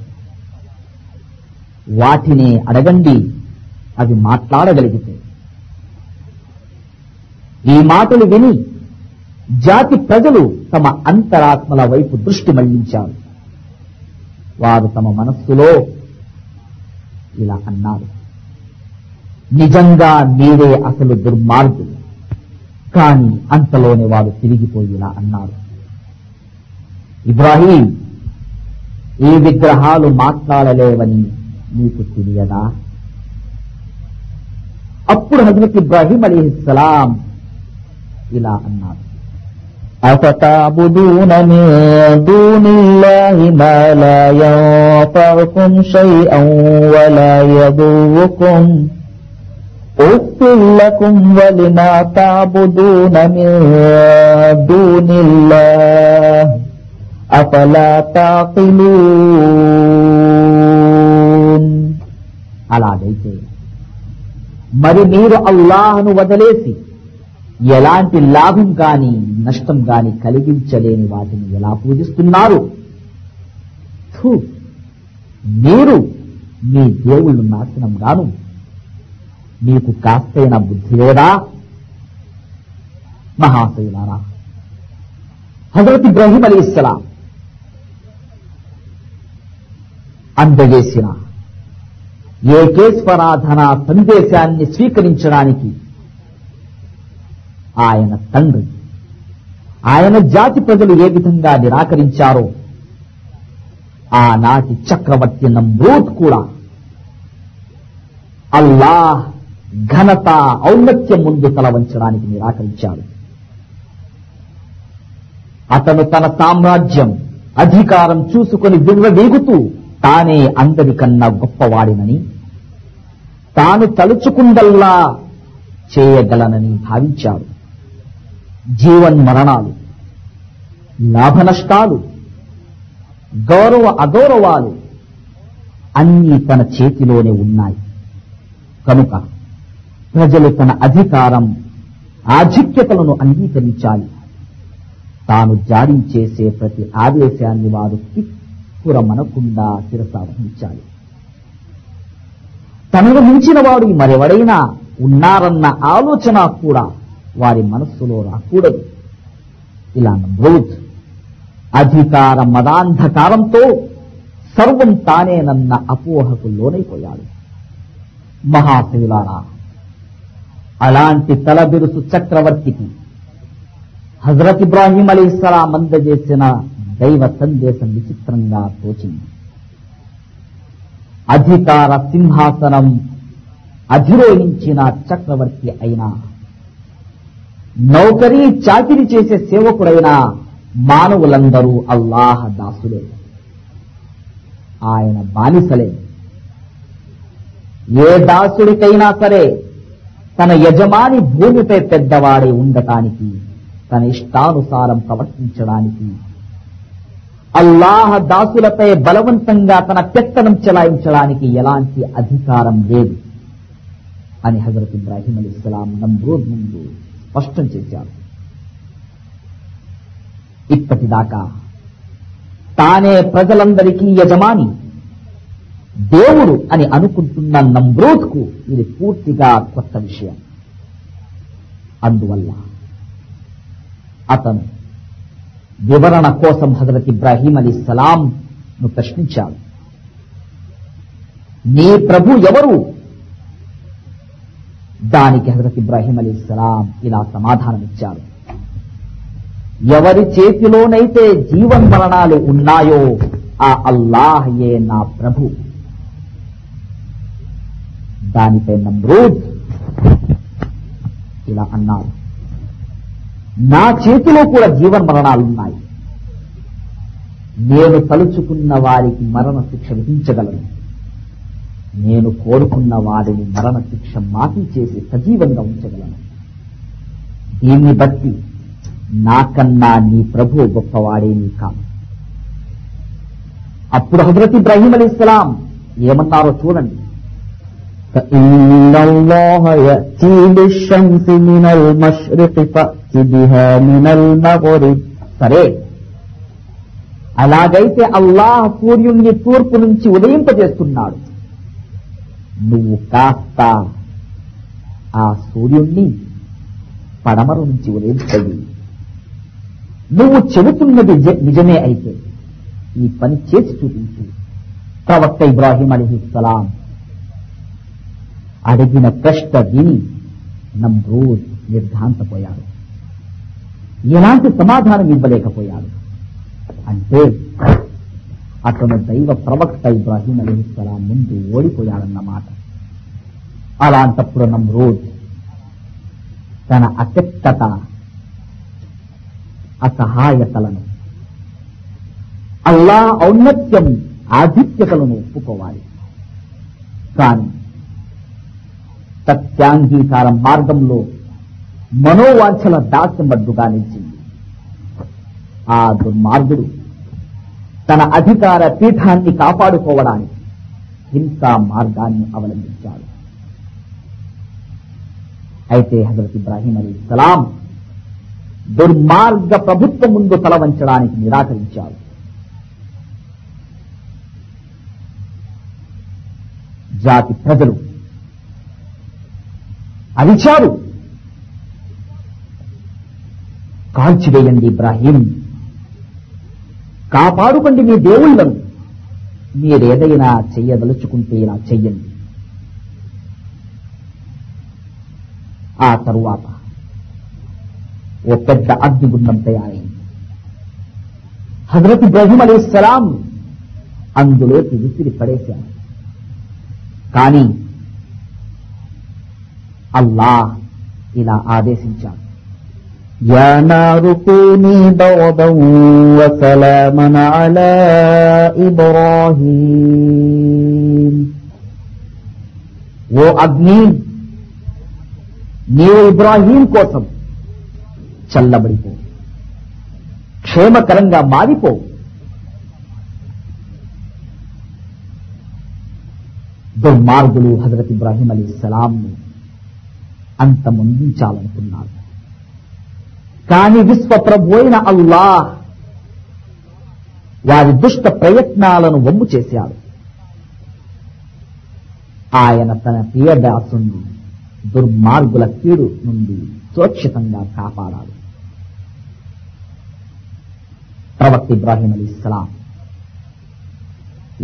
Speaker 2: వాటిని అడగండి అవి మాట్లాడగలిగితే. ఈ మాటలు విని జాతి ప్రజలు తమ అంతరాత్మల వైపు దృష్టి మళ్ళించారు. వారు తమ మనస్సులో ఇలా అన్నారు. నిజంగా మీరే అసలు దుర్మార్గులు. కానీ అంతలోనే వారు తిరిగిపోయి ఇలా అన్నారు. ఇబ్రాహీం ఈ విగ్రహాలు మాట్లాడలేవని నీకు తెలియదా? అప్పుడు హజరత్ ఇబ్రాహీం అలీహిస్సలాం ఇలా అన్నారు.
Speaker 3: أفتعبدون من دون الله ما لا ينفعكم شيئا ولا يضركم أف لكم ولما تعبدون من دون الله أفلا تعقلون
Speaker 2: అలాగైతే మరి మీరు అల్లాహను వదిలేసి ఎలాంటి లాభం కాని నష్టం గాని కలిగించలేని వాటిని ఎలా పూజిస్తున్నారు? మీరు మీ దేవుళ్ళు నాశనం గాను మీకు కాస్తైన బుద్ధి లేదా? మహాశైలారా హజరత్ ఇబ్రాహీం అలీ ఇస్లాం అందజేసిన ఏకేశ్వరాధన సందేశాన్ని స్వీకరించడానికి ఆయన తండ్రి ఆయన జాతి ప్రజలు ఏ విధంగా నిరాకరించారో ఆనాటి చక్రవర్తి నమ్రూత్ కూడా అల్లాహ్ ఘనత ఔన్నత్యం ముందు తల వంచడానికి నిరాకరించాడు. అతను తన సామ్రాజ్యం అధికారం చూసుకొని విర్రవేగుతూ తానే అందరికన్నా గొప్పవాడినని తాను తలుచుకుందల్లా చేయగలనని భావించాడు. జీవన్మరణాలు లాభనష్టాలు గౌరవ అగౌరవాలు అన్నీ తన చేతిలోనే ఉన్నాయి. కనుక ప్రజలు తన అధికారం ఆధిక్యతలను అంగీకరించాలి. తాను జారీ చేసే ప్రతి ఆదేశాన్ని వారు తిప్పురమనకుండా శిరసావహించాలి తనను మించిన వాడు మరెవడైనా ఉన్నారన్న ఆలోచన కూడా వారి మనస్సులో రాకూడదు. ఇలా నమ్రోజ్ అధికార మదాంధకారంతో సర్వం తానేనన్న అపోహకు లోనైపోయాడు. మహాశివులారా అలాంటి తలబిరుసు చక్రవర్తికి హజరత్ ఇబ్రాహీం అలీస్లాం అందజేసిన దైవ సందేశం విచిత్రంగా తోచింది. అధికార సింహాసనం అధిరోహించిన చక్రవర్తి అయినా నౌకరీ చాకిరి చేసే సేవకుడైన మానవులందరూ అల్లాహ దాసులే. ఆయన బానిసలే. ఏ దాసుడికైనా సరే తన యజమాని భూమిపై పెద్దవాడై ఉండటానికి తన ఇష్టానుసారం ప్రవర్తించడానికి అల్లాహ దాసులపై బలవంతంగా తన పెత్తనం చెలాయించడానికి ఎలాంటి అధికారం లేదు అని హజరత్ ఇబ్రాహీం అలీ ఇస్లాం నమ్రూద్ ముందు స్పష్టం చేశారు. ఇప్పటిదాకా తానే ప్రజలందరికీ యజమాని దేవుడు అని అనుకుంటున్న నమ్రోత్కు ఇది పూర్తిగా కొత్త విషయం. అందువల్ల అతను వివరణ కోసం హజరత్ ఇబ్రాహీం అలీ సలాం ను ప్రశ్నించాడు. నీ ప్రభు ఎవరు? దానికి హజరత్ ఇబ్రాహీం అలీ ఇస్లాం ఇలా సమాధానమిచ్చారు. ఎవరి చేతిలోనైతే జీవన్ మరణాలు ఉన్నాయో ఆ అల్లాహయే నా ప్రభు. దానిపై నమ్రూద్ ఇలా అన్నారు. నా చేతిలో కూడా జీవన్మరణాలున్నాయి నేను తలుచుకున్న వారికి మరణ శిక్ష విధించగలను. నేను కోరుకున్న వారిని మరణ శిక్ష మాఫీ చేసి సజీవంగా ఉంచగలను. దీన్ని బట్టి నాకన్నా నీ ప్రభు గొప్పవాడేమీ కాదు. అప్పుడు హజరత్ ఇబ్రాహీం అలీ ఇస్లాం ఏమన్నారో చూడండి. సరే అలాగైతే అల్లాహ్ సూర్యుణ్ణి తూర్పు నుంచి ఉదయింపజేస్తున్నాడు. నువ్వు కాస్త ఆ సూర్యుణ్ణి పడమర నుంచి ఉదయించవి నువ్వు చెబుతున్నది నిజమే అయితే ఈ పని చేసి చూపించు. ప్రవక్త ఇబ్రాహీం అలీహిస్సలాం అడిగిన ప్రశ్న విని నమ్రోజ్ నిర్ధాంతపోయాడు ఎలాంటి సమాధానం ఇవ్వలేకపోయాడు. అంటే అతను దైవ ప్రవక్త ఇబ్రాహీం అలీహిస్సలాం ముందు ఓడిపోయాడన్నమాట అలాంటప్పుడు నమ్రోజ్ తన అశక్తత అసహాయతలను అల్లా ఔన్నత్యం ఆధిక్యతలను ఒప్పుకోవాలి. కానీ సత్యాంగీకార మార్గంలో మనోవాంఛల దాస్యమడ్డుగా నిలిచింది. ఆ దుర్మార్గుడు తన అధికార పీఠాన్ని కాపాడుకోవడానికి హింసా మార్గాన్ని అవలంబించాడు. అయితే హజరత్ ఇబ్రాహీం అలీ ఇస్లాం దుర్మార్గ ప్రభుత్వం ముందు తల వంచడానికి నిరాకరించాడు. జాతి ప్రజలు అరిచారు. కాల్చివేయండి ఇబ్రాహీం. కాపాడుకోండి మీ దేవుళ్ళను. మీరేదైనా చెయ్యదలుచుకుంటే ఇలా చెయ్యండి. ఆ తరువాత ఓ పెద్ద అగ్నిగుండం తయారైంది. హజరత్ ఇబ్రాహీం అలీస్లాం అందులోకి విసిరి పడేశారు. కానీ అల్లా ఇలా ఆదేశించాడు.
Speaker 3: يا نار كوني بردا وسلاما على إبراهيم
Speaker 2: ఓ అగ్ని నీవు ఇబ్రాహీం కోసం చల్లబడిపో క్షేమకరంగా మారిపో దుర్మార్గులు హజరత్ ఇబ్రాహీం అలీ సలాంను అంతమొందించాలనుకున్నారు కాని విశ్వప్రభు అయిన అల్లా వారి దుష్ట ప్రయత్నాలను వమ్ము చేశాడు. ఆయన తన ప్రియదాసుని దుర్మార్గుల కీడు నుండి సురక్షితంగా కాపాడాడు. ప్రవక్త ఇబ్రాహీం అలీ ఇస్లాం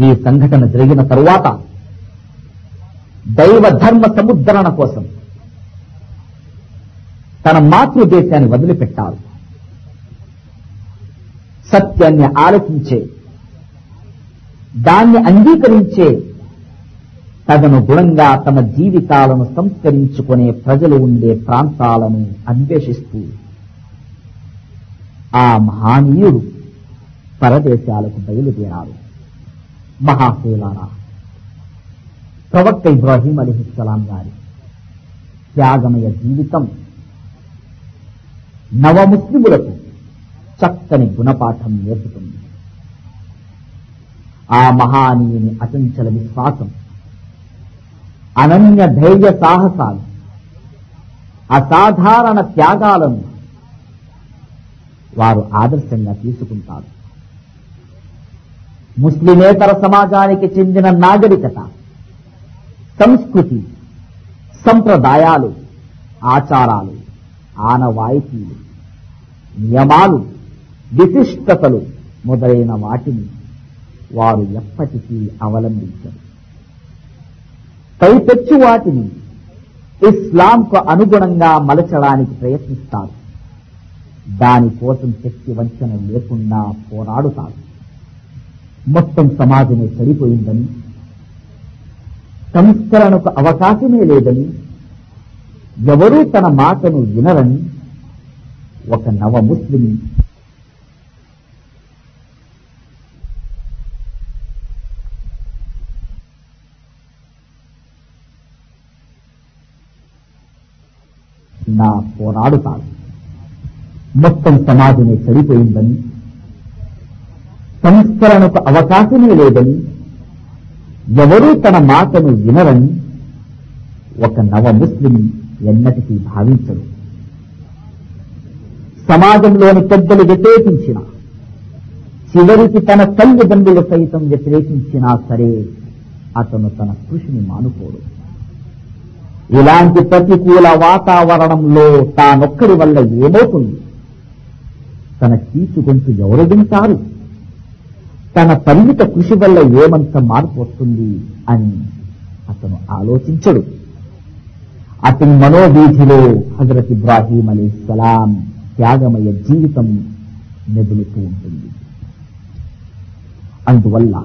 Speaker 2: ఈ సంఘటన జరిగిన తరువాత దైవ ధర్మ సముద్ధరణ కోసం తన మాతృదేశాన్ని వదిలిపెట్టాలి. సత్యాన్ని ఆలోచించే దాన్ని అంగీకరించే తగను గుణంగా తమ జీవితాలను సంస్కరించుకునే ప్రజలు ఉండే ప్రాంతాలను అన్వేషిస్తూ ఆ మహానీయుడు పరదేశాలకు బయలుదేరారు మహాశీలారా ప్రవక్త ఇబ్రాహీం అలీహిస్సలాం గారి త్యాగమయ జీవితం నవముస్లిములకు చక్కని గుణపాఠం నేర్పుతుంది. ఆ మహానీయుని అచంచల విశ్వాసం అనన్య ధైర్య సాహసాలు అసాధారణ త్యాగాలను వారు ఆదర్శంగా తీసుకుంటారు. ముస్లిమేతర సమాజానికి చెందిన నాగరికత సంస్కృతి సంప్రదాయాలు ఆచారాలు ఆనవాయితీలు నియమాలు విశిష్టతలు మొదలైన వాటిని వారు ఎప్పటికీ అవలంబించరు. పైపెచ్చు వాటిని ఇస్లాంకు అనుగుణంగా మలచడానికి ప్రయత్నిస్తారు. దానికోసం శక్తి వంచన లేకుండా పోరాడుతారు. మొత్తం సమాజమే చెడిపోయిందని సంస్కరణకు అవకాశమే లేదని ఎవరూ తన మాటను వినరని ఒక నవ ముస్లిం. నా పోరాడుతాడు మొత్తం సమాజమే చెడిపోయిందని సంస్కరణకు అవకాశమే లేదని ఎవరూ తన మాటను వినరని ఒక నవ ముస్లిం. ఎన్నటికీ భావించడు సమాజంలోని పెద్దలు వ్యతిరేకించిన చివరికి తన తల్లిదండ్రులు సైతం వ్యతిరేకించినా సరే అతను తన కృషిని మానుకోడు. ఇలాంటి ప్రతికూల వాతావరణంలో తానొక్కడి వల్ల ఏమవుతుంది? తన కీచుగొంతు ఎవరు వింటారు? తన పరిమిత కృషి వల్ల ఏమంత మార్పు వస్తుంది అని అతను ఆలోచించడు. అతని మనోవీధిలో హజరత్ ఇబ్రాహీం అలీ సలాం త్యాగమయ జీవితం మెదులుతూ ఉంటుంది. అందువల్ల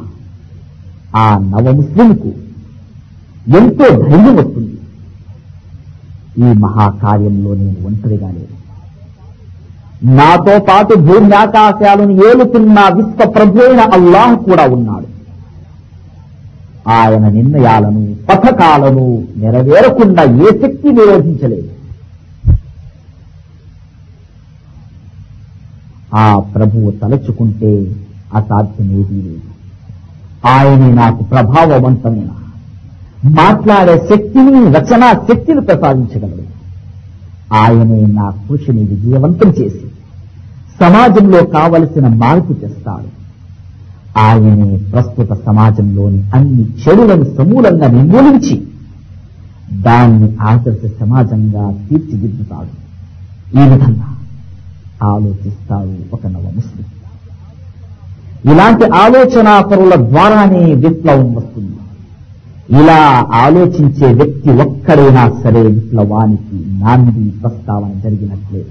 Speaker 2: ఆ నవ ముస్లింకు ఎంతో ధైర్యం వస్తుంది. ఈ మహాకార్యంలో నేను ఒంటరిగా లేదు నాతో పాటు భూమ్యాకాశాలను ఏలుతున్న విశ్వ ప్రభు అయిన అల్లాహ్ కూడా ఉన్నాడు. ఆయన నిర్ణయాలను పథకాలను నెరవేరకుండా ఏ శక్తి నిరోధించలేదు. ఆ ప్రభువు తలచుకుంటే అసాధ్యమేదీ లేదు. ఆయనే నాకు ప్రభావవంతమైన మాట్లాడే శక్తిని రచనా శక్తిని ప్రసాదించగలడు. ఆయనే నా కృషిని విజయవంతం చేసి సమాజంలో కావలసిన మార్పు తెస్తాడు. ఆయనే ప్రస్తుత సమాజంలోని అన్ని చెడులను సమూలంగా నిర్మూలించి దాన్ని ఆదర్శ సమాజంగా తీర్చిదిద్దుతాడు. ఈ విధంగా ఆలోచిస్తాడు ఒక నవ ముస్లిం. ఇలాంటి ఆలోచనాపరుల ద్వారానే విప్లవం వస్తుంది. ఇలా ఆలోచించే వ్యక్తి ఒక్కడైనా సరే విప్లవానికి నాంది ప్రస్తావన జరిగినట్లే.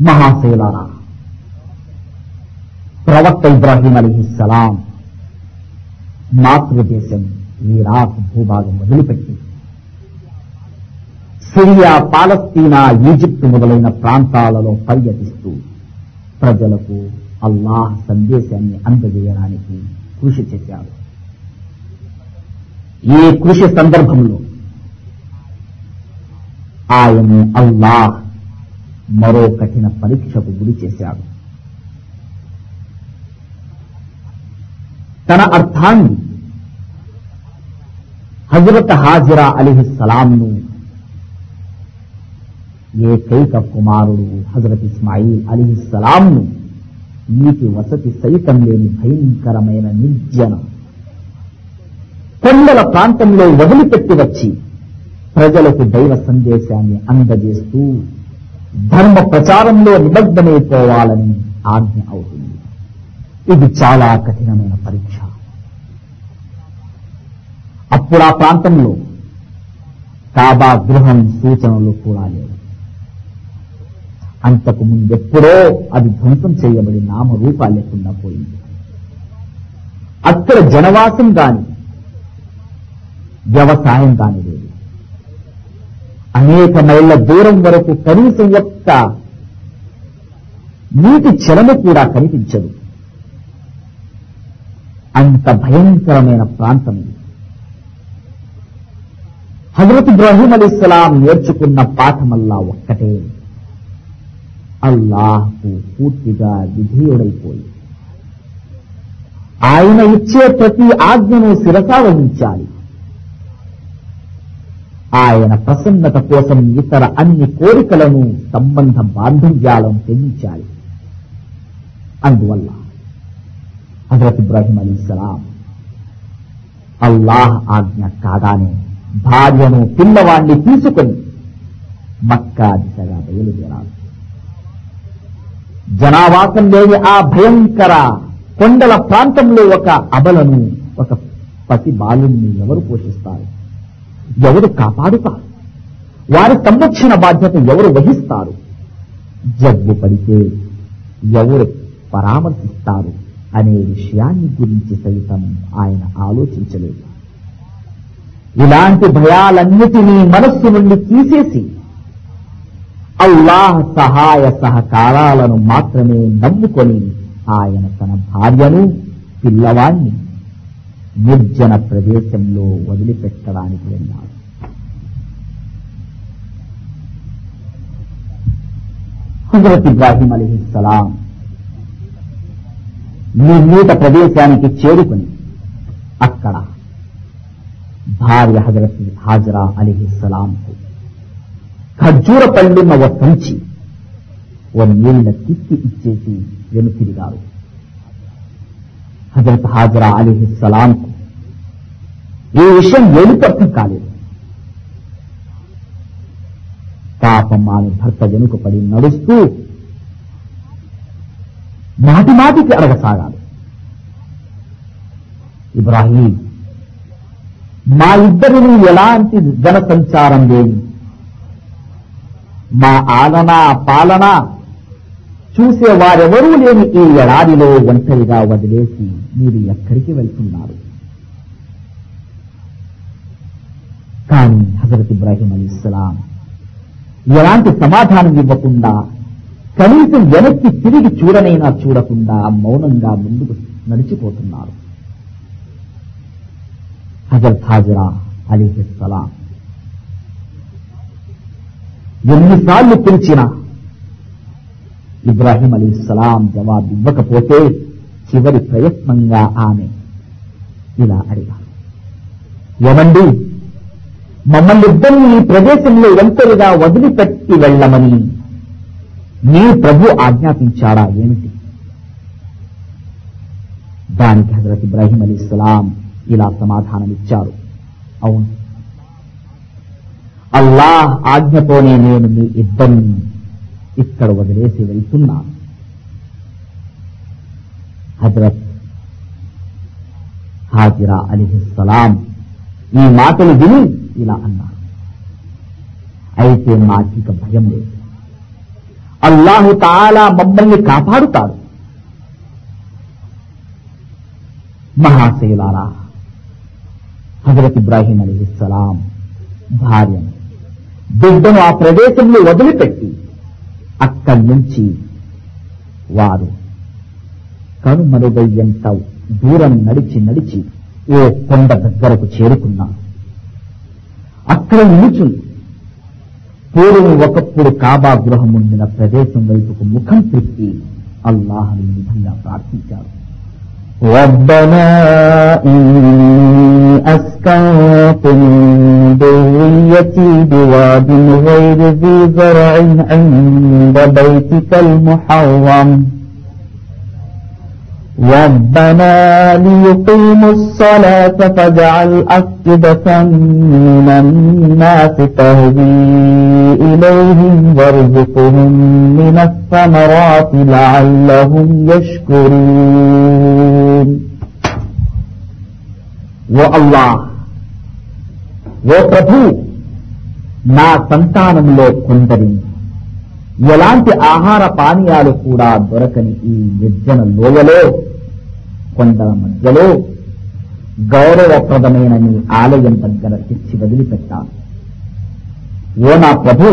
Speaker 2: మహాశైలారా ప్రవక్త ఇబ్రాహీం అలీహిస్సలాం మాతృదేశం ఇరాక్ భూభాగం వదిలిపెట్టి సిరియా పాలస్తీనా ఈజిప్ట్ మొదలైన ప్రాంతాలలో పర్యటిస్తూ ప్రజలకు అల్లాహ్ సందేశాన్ని అందజేయడానికి కృషి చేశారు ఈ కృషి సందర్భంలో ఆయన అల్లాహ్ మరో కఠిన పరీక్షకు గురి చేశాడు. తన అర్థాన్ని హజరత్ హాజిరా అలీహిస్సలాంను ఏకైక కుమారుడు హజరత్ ఇస్మాయిల్ అలీహిస్సలాంను నీటి వసతి సైతం లేని భయంకరమైన నిర్జన. కొండల ప్రాంతంలో వదిలిపెట్టి వచ్చి ప్రజలకు దైవ సందేశాన్ని అందజేస్తూ ధర్మ ప్రచారంలో నిమగ్నమైపోవాలని ఆజ్ఞ అవుతుంది. ఇది చాలా కఠినమైన పరీక్ష. అప్పుడు ఆ ప్రాంతంలో కాబా గృహం సూచనలు కూడా లేవు. అంతకు ముందెప్పుడో అది ధ్వంసం చేయబడి నామరూపాలు లేకుండా పోయింది. అక్కడ జనవాసం కాని వ్యవసాయం కాని లేదు. అనేక మైళ్ళ దూరం వరకు కనీసం యొక్క నీటి చలము కూడా కనిపించదు. అంత భయంకరమైన ప్రాంతం ఇది. హజరత్ ఇబ్రాహీం అలీస్లాం నేర్చుకున్న పాఠమల్లా ఒక్కటే. అల్లాహ్కు పూర్తిగా విధేయుడైపోయి. ఆయన ఇచ్చే ప్రతి ఆజ్ఞను శిరసా వహించాలి. ఆయన ప్రసన్నత కోసం ఇతర అన్ని కోరికలను సంబంధ బాంధవ్యాలను తెగించాలి అందువల్ల హజరత్ ఇబ్రాహిం అలీ అల్లాహ్ ఆజ్ఞ కాగానే భార్యను పిల్లవాణ్ణి తీసుకొని మక్కా దిశగా బయలుదేరాలి జనావాసం లేని ఆ భయంకర కొండల ప్రాంతంలో ఒక అబలను ఒక పసి బాలుని ఎవరు పోషిస్తారు? ఎవరు కాపాడుతారు? వారి సంరక్షణ బాధ్యత ఎవరు వహిస్తారు? జబ్బు పడితే ఎవరు పరామర్శిస్తారు? అనే విషయాన్ని గురించి సైతం ఆయన ఆలోచించలేదు. ఇలాంటి భయాలన్నిటినీ మనస్సు నుండి తీసేసి అల్లాహ్ సహాయ సహకారాలను మాత్రమే నమ్ముకొని ఆయన తన భార్యను పిల్లవాణ్ణి నిర్జన ప్రదేశంలో వదిలిపెట్టడానికి వెళ్ళాడు. హజరత్ ఇబ్రాహిం అలీహిస్సలాం నిర్ణీత ప్రదేశానికి చేరుకుని అక్కడ భార్య హజరత్ హాజరా అలీహిస్సలాంకు ఖర్జూర పళ్ళున్న ఓ సంచి ఓ నీళ్ళ తిప్పి ఇచ్చేసి వెనుతిరిగారు. హజరత్ హాజరా అలీహిస్సలాంకు ఈ విషయం ఏమిటి కాలేదు. పాపం ఆమె భర్త వెనుక పడి నడుస్తూ మాటి మాటికి అడగసాగాలి. ఇబ్రాహీం మా ఇద్దరిని ఎలాంటి జన సంచారం లేని మా ఆలన పాలన చూసే వారెవరూ లేని ఈ ఎడారిలో ఒంటరిగా వదిలేసి మీరు ఎక్కడికి వెళ్తున్నారు? కానీ హజరత్ ఇబ్రాహీం అలీ ఇస్లాం ఎలాంటి సమాధానం ఇవ్వకుండా కనీసం వెనక్కి తిరిగి చూడనైనా చూడకుండా మౌనంగా ముందుకు నడిచిపోతున్నారు. హజరత్ హాజరా అలీహిస్సలాం ఎన్నిసార్లు పిలిచినా ఇబ్రాహీం అలీ సలాం జవాబు ఇవ్వకపోతే చివరి ప్రయత్నంగా ఆమె ఇలా అడిగారు. ఏమండి మమ్మల్ని ఇద్దరిని ఈ ప్రదేశంలో ఒంటరిగా వదిలిపెట్టి వెళ్ళమని నీ ప్రభు ఆజ్ఞాపించాడా ఏమిటి? దానికి హజరత్ ఇబ్రాహీం అలీ సలాం ఇలా సమాధానమిచ్చారు. అవును. అల్లాహ్ ఆజ్ఞతోనే నేను మీ ఇద్దరిని ఇక్కడ వదిలేసి వెళ్తున్నాను. హజరత్ హాజిరా అలీహిస్సలాం ఈ మాటలు విని ఇలా అన్నారు. అయితే మాకిక భయం లేదు. అల్లాహు తాలా మమ్మల్ని కాపాడుతాడు. మహాశైలారా హజరత్ ఇబ్రాహీం అలీస్లాం భార్యను బిడ్డను ఆ ప్రదేశంలో వదిలిపెట్టి అక్కడి నుంచి వారు కనుమరుగయ్యంత దూరం నడిచి నడిచి ఓ కొండ దగ్గరకు చేరుకున్నారు. అక్కడ నిలుచుంది పూర్వం ఒకప్పుడు కాబా గృహం ఉండిన ప్రదేశం వైపుకు ముఖం తిప్పి అల్లాహను ఈ విధంగా ప్రార్థించారు
Speaker 3: ربنا إني أسكنت من ذريتي بواد غير ذي زرع عند بيتك المحرم ربنا ليقيموا الصلاة فاجعل أفئدة من الناس تهدي إليهم وارزقهم من الثمرات لعلهم يشكرون
Speaker 2: ఓ అల్లాహ్ ఓ ప్రభు నా సంతానంలో కొందరిని ఎలాంటి ఆహార పానీయాలు కూడా దొరకని ఈ నిర్జన లోయలో కొండల మధ్యలో గౌరవప్రదమైన నీ ఆలయం దగ్గర తెచ్చి వదిలిపెట్టాను ఓ నా ప్రభు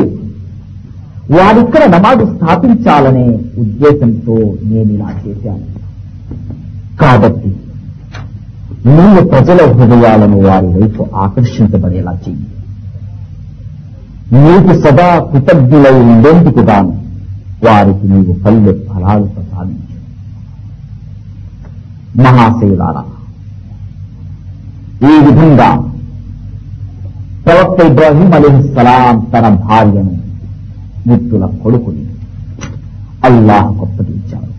Speaker 2: వారిక్కడ నమాజు స్థాపించాలనే ఉద్దేశంతో నేను ఇలా చేశాను. కాబట్టి నీవు ప్రజల హృదయాలను వారి వైపు ఆకర్షించబడేలా చెయ్యి. నీకు సదా కృతజ్ఞులై ఉండేందుకు గాను వారికి నీవు పల్లె ఫలాలు ప్రసాదించు. మహాశైలారా. ఈ విధంగా ప్రవక్త ఇబ్రాహీం అలీహిస్సలాం తన భార్యను ముద్దుల కొడుకుని అల్లాహ్ గొప్పదించాడు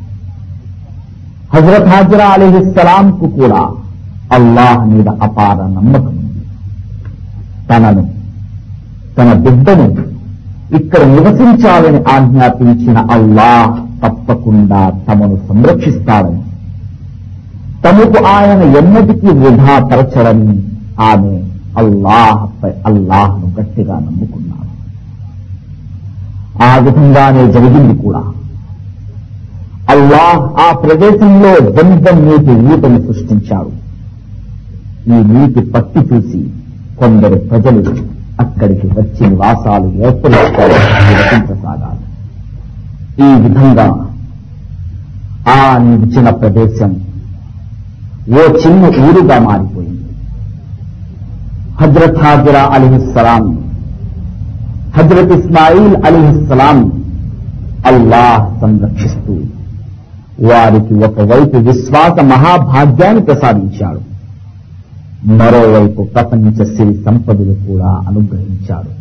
Speaker 2: హజరత్ హాజరా అలీహిస్సలాం కూడా అల్లాహ్ మీద అపార నమ్మకం ఉంది. తనను తన బిడ్డను ఇక్కడ నివసించాలని ఆజ్ఞాపించిన అల్లాహ్ తప్పకుండా తమను సంరక్షిస్తాడని తమకు ఆయన ఎన్నటికీ వృధా పరచడని ఆమె అల్లాహపై అల్లాహ్ను గట్టిగా నమ్ముకున్నారు ఆ విధంగానే జరిగింది కూడా. అల్లాహ్ ఆ ప్రదేశంలో బంధం నీటి ఊటను సృష్టించాడు. ఈ నీటి పట్టి చూసి కొందరు ప్రజలు అక్కడికి వచ్చి నివాసాలు ఏర్పరుచుకోవడానికి ఈ విధంగా ఆ నిలిచిన ప్రదేశం ఓ చిన్న ఊరుగా మారిపోయింది హజరత్ హాజరా అలీహిస్సలాం హజరత్ ఇస్మాయిల్ అలీహిస్సలాం అల్లాహ్ సంరక్షిస్తూ వారికి ఒకవైపు విశ్వాస మహాభాగ్యాన్ని ప్రసాదించాడు మరోవైపు ప్రపంచ సిరి సంపదలు కూడా అనుగ్రహించాడు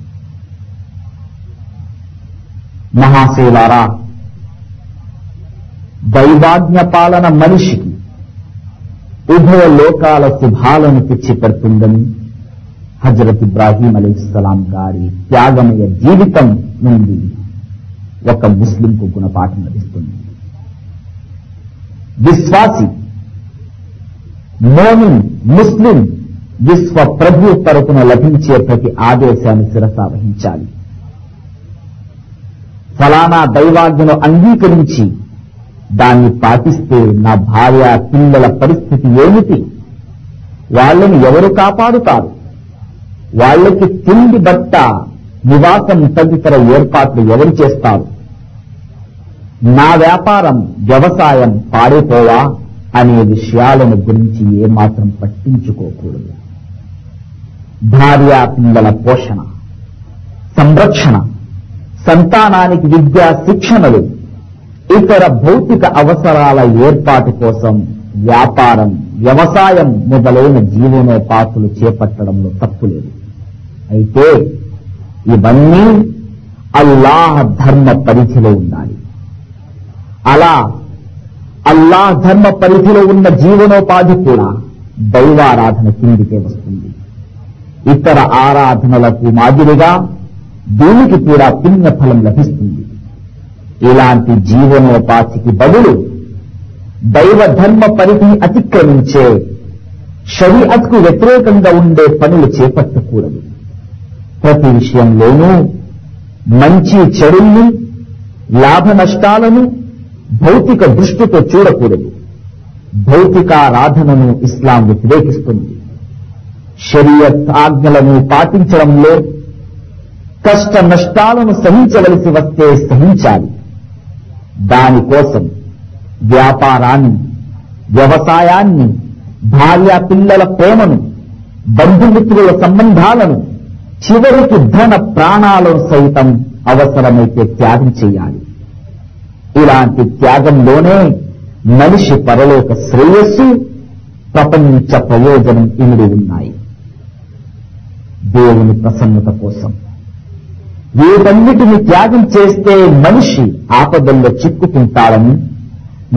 Speaker 2: మహాశీలారా దైవాజ్ఞ పాలన మనిషికి ఉభయ లోకాల శుభాలను తెచ్చిపెడుతుందని హజరత్ ఇబ్రాహీం అలీస్లాం గారి త్యాగమయ జీవితం నుండి ఒక ముస్లింకు గుణపాఠం లభిస్తుంది. విశ్వాసి మోమిన్ ముస్లిం విశ్వ ప్రభు తరపున లభించే ప్రతి ఆదేశాన్ని శిరస వహించాలి. ఫలానా దైవాజ్ఞను అంగీకరించి దాన్ని పాటిస్తే నా భార్య పిల్లల పరిస్థితి ఏమిటి? వాళ్ళని ఎవరు కాపాడుతారు? వాళ్ళకి తిండి బట్ట నివాసం తదితర ఏర్పాట్లు ఎవరు చేస్తారు? నా వ్యాపారం వ్యవసాయం పాడైపోవా అనే విషయాలను గురించి ఏమాత్రం పట్టించుకోకూడదు. భార్య పిల్లల పోషణ సంరక్షణ సంతానానికి విద్యా శిక్షణలు ఇతర భౌతిక అవసరాల ఏర్పాటు కోసం వ్యాపారం వ్యవసాయం మొదలైన జీవనోపాతులు చేపట్టడంలో తప్పులేదు అయితే ఇవన్నీ అల్లాహ్ ధర్మ పరిధిలో ఉండాలి. అలా అల్లాహ్ ధర్మ పరిధిలో ఉన్న జీవనోపాధి కూడా దైవారాధన కిందికే వస్తుంది. ఇతర ఆరాధనలకు మాదిరిగా దీనికి కూడా పుణ్యఫలం లభిస్తుంది. ఇలాంటి జీవనోపాధికి బదులు దైవ ధర్మ పరిధిని అతిక్రమించే షరీఅత్కు వ్యతిరేకంగా ఉండే పనులు చేపట్టకూడదు. ప్రతి విషయంలోనూ మంచి చెడుల్ని లాభ నష్టాలను భౌతిక దృష్టితో చూడకూడదు. భౌతికారాధనను ఇస్లాం వ్యతిరేకిస్తుంది షరియత్ ఆజ్ఞలను పాటించడంలో కష్ట నష్టాలను సహించవలసి వస్తే సహించాలి. దానికోసం వ్యాపారాన్ని వ్యవసాయాన్ని భార్య పిల్లల ప్రేమను బంధుమిత్రుల సంబంధాలను చివరికి ధన ప్రాణాలను సైతం అవసరమైతే త్యాగం చేయాలి. ఇలాంటి త్యాగంలోనే మనిషి పరలోక శ్రేయస్సు ప్రపంచ ప్రయోజనం ఇమిడి ఉన్నాయి. దేవుని ప్రసన్నత కోసం వీటన్నిటిని త్యాగం చేస్తే మనిషి ఆపదల్లో చిక్కుకుంటాడని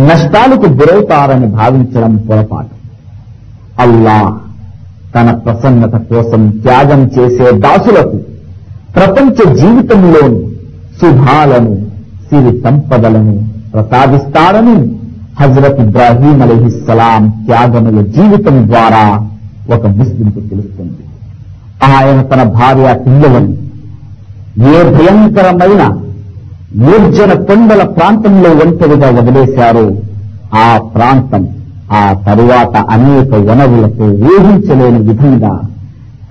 Speaker 2: నష్టాలకు గురవుతారని భావించడం పొరపాటు. అల్లా తన ప్రసన్నత కోసం త్యాగం చేసే దాసులకు ప్రపంచ జీవితంలోని శుభాలను సిరి సంపదలను ప్రసాదిస్తారని హజరత్ ఇబ్రాహీం అలహిస్సలాం త్యాగముల జీవితం ద్వారా ఒక ముస్లింకు తెలుస్తుంది. ఆయన తన భార్య పిల్లలను ఏ భయంకరమైన నిర్జన కొండల ప్రాంతంలో ఒంటరిగా వదిలేశారో ఆ ప్రాంతం ఆ తరువాత అనేక వనరులతో ఊహించలేని విధంగా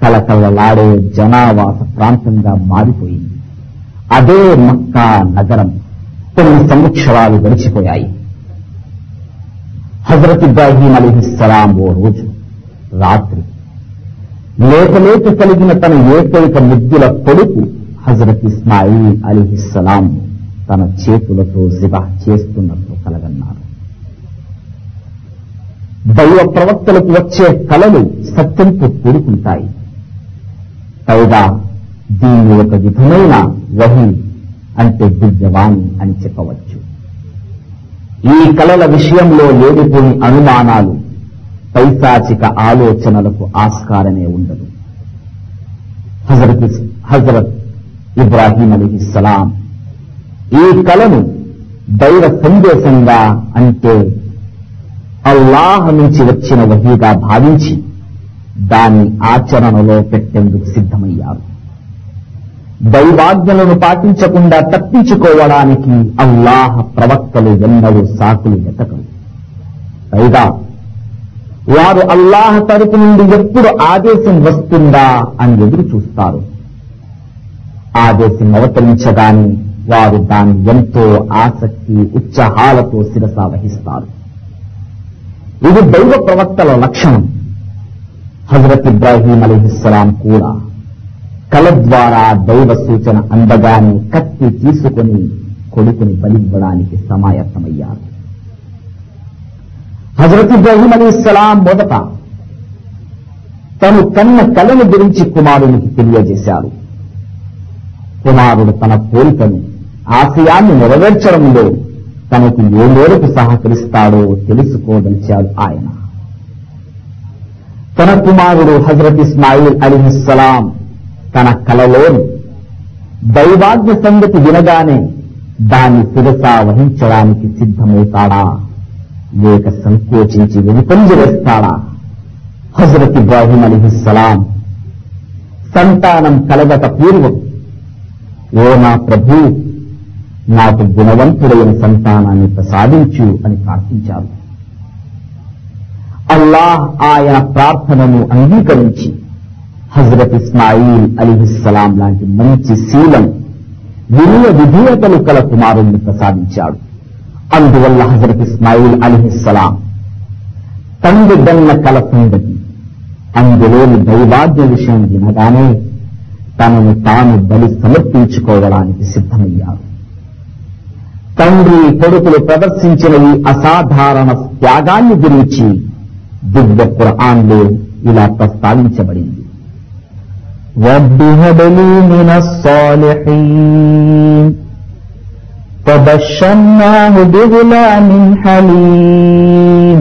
Speaker 2: కలకలలాడే జనావాస ప్రాంతంగా మారిపోయింది. అదే మక్కా నగరం కొన్ని సంవత్సరాలు గడిచిపోయాయి. హజరత్ ఇబ్రాహీం అలీహిస్సలాం ఓ రోజు రాత్రి లేక కలిగిన తన ఏకైక ముద్దుల కొడుకు హజరత్ ఇస్మాయిల్ అలీహిస్సలాం తన చేతులతో జిబా చేస్తున్నట్లు కలగన్నారు. దైవ ప్రవక్తలకు వచ్చే కలలు సత్యంతో కూడుకుంటాయి. పైగా దీన్ని ఒక విధమైన వహి అంటే దివ్యవాణి అని చెప్పవచ్చు. ఈ కలల విషయంలో లేనిపోని అనుమానాలు పైశాచిక ఆలోచనలకు ఆస్కారమే ఉండదు. హజరత్ హజరత్ ఇబ్రాహీం అలీహిస్సలాం ఈ కళను దైవ సందేశంగా అంటే అల్లాహ్ నుంచి వచ్చిన వహీగా భావించి దాన్ని ఆచరణలో పెట్టేందుకు సిద్ధమయ్యారు. దైవాజ్ఞలను పాటించకుండా తప్పించుకోవడానికి అల్లాహ్ ప్రవక్తలు ఎన్నడూ సాకులు వెతకరు పైగా వారు అల్లాహ్ తరపు నుండి ఎప్పుడు ఆదేశం వస్తుందా అని ఎదురు చూస్తారు ఆదేశం అవతరించగాని వారు దాన్ని ఎంతో ఆసక్తి ఉత్సాహాలతో శిరస వహిస్తారు. ఇది దైవ ప్రవక్తల లక్షణం. హజరత్ ఇబ్రాహీం అలీహిస్సలాం కూడా కల ద్వారా దైవ సూచన అందగానే కత్తి తీసుకుని కొడుకుని బలివ్వడానికి సమాయత్తమయ్యారు. హజరత్ ఇబ్రాహీం అలీస్లాం మొదట తను కన్న కళను గురించి కుమారునికి తెలియజేశారు. కుమారుడు తన కోరికను ఆశయాన్ని నెరవేర్చడంలో తనకు ఏ మేరకు సహకరిస్తాడో తెలుసుకోదలిచాడు ఆయన. తన కుమారుడు హజరత్ ఇస్మాయిల్ అలీహిస్సలాం తన కలలోని దైవాజ్ఞ సంగతి వినగానే దాన్ని శిరస వహించడానికి సిద్ధమవుతాడా? లేక సంకోచించి వెనుకంజ వేస్తాడా? హజరత్ ఇబ్రాహీం అలీహిస్సలాం సంతానం కలగక పూర్వం ఓ నా ప్రభు నాకు గుణవంతుడైన సంతానాన్ని ప్రసాదించు అని ప్రార్థించారు అల్లాహ్ ఆయన ప్రార్థనను అంగీకరించి హజరత్ ఇస్మాయిల్ అలీహిస్సలాం లాంటి మంచి శీలం విలువ విధేయతలు కల కుమారుణ్ణి ప్రసాదించాడు. అందువల్ల హజరత్ ఇస్మాయిల్ అలీహిస్సలాం తండ్రి గన్న కల సంగతి అందులోని దైవాద్య విషయం వినగానే తనను తాను బలి సమర్పించుకోవడానికి సిద్ధమయ్యారు తండ్రి కొడుకులు ప్రదర్శించిన ఈ అసాధారణ త్యాగాన్ని గురించి దివ్య ఖురాన్లో ఇలా ప్రస్తావించబడింది
Speaker 3: رب هب لي من الصالحين فبشرناه بغلام حليم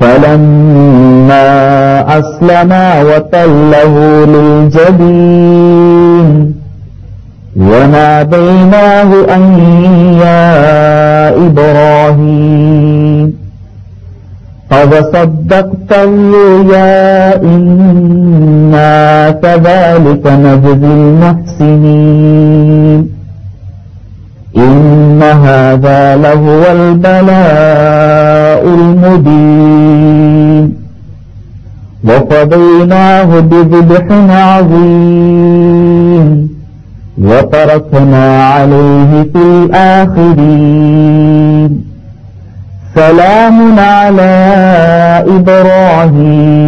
Speaker 3: فلما أسلما وتله للجبين وناديناه أن يا إبراهيم قد صدقت الرؤيا إنا كذلك نجزي المحسنين. إن هذا لهو البلاء المبين. وقضيناه بذبح عظيم وتركنا عليه في الآخرين. سلام على إبراهيم.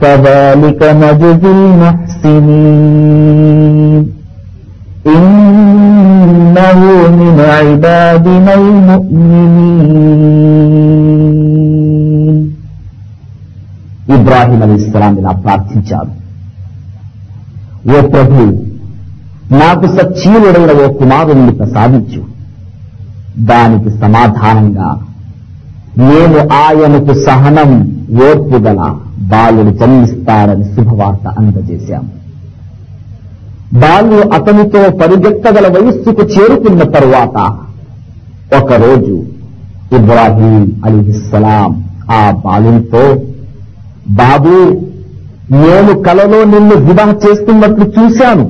Speaker 3: كذلك نجزي المحسنين. إنه من عبادنا المؤمنين.
Speaker 2: ఇబ్రాహీం అలీ ఇస్లాం ఇలా ప్రార్థించాడు ఓ ప్రభు నాకు సచ్చీలుడైన ఓ కుమారుణ్ణి ప్రసాదించు. దానికి సమాధానంగా మేము ఆయనకు సహనం ఓర్పుగల బాలుడు జన్మిస్తారని శుభవార్త అందజేశాము. బాలు అతనితో పరిగెత్తగల వయస్సుకు చేరుకున్న తరువాత ఒకరోజు ఇబ్రాహీం అలీహిస్సలాం ఆ బాలునితో బాబు నేను కలలో నిన్ను వివాహ చేస్తున్నట్లు చూశాను.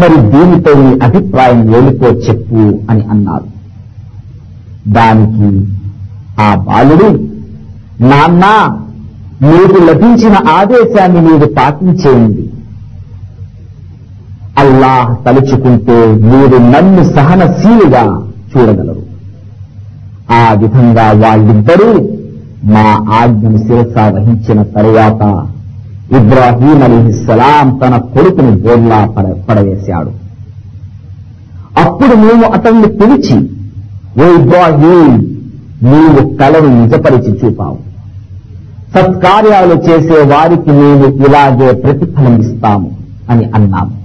Speaker 2: మరి దీనిపై నీ అభిప్రాయం ఏమిటో చెప్పు అని అన్నారు దానికి ఆ బాలుడు నాన్న మీకు లభించిన ఆదేశాన్ని మీరు పాటించేయండి అల్లాహ్ తలుచుకుంటే మీరు నన్ను సహనశీలుగా చూడగలరు. ఆ విధంగా వాళ్ళిద్దరూ మా ఆజ్ఞను శిరస వహించిన తరువాత ఇబ్రాహీం అలీహిస్సలాం తన కొడుకుని బోర్లా పడ- పడవేశాడు. అప్పుడు మేము అతన్ని పిలిచి ఓ ఇబ్రాహీం నీవు కలను నిజపరిచి చూపావు. సత్కార్యాలు చేసే వారికి మేము ఇలాగే ప్రతిఫలం ఇస్తాము అని అన్నాము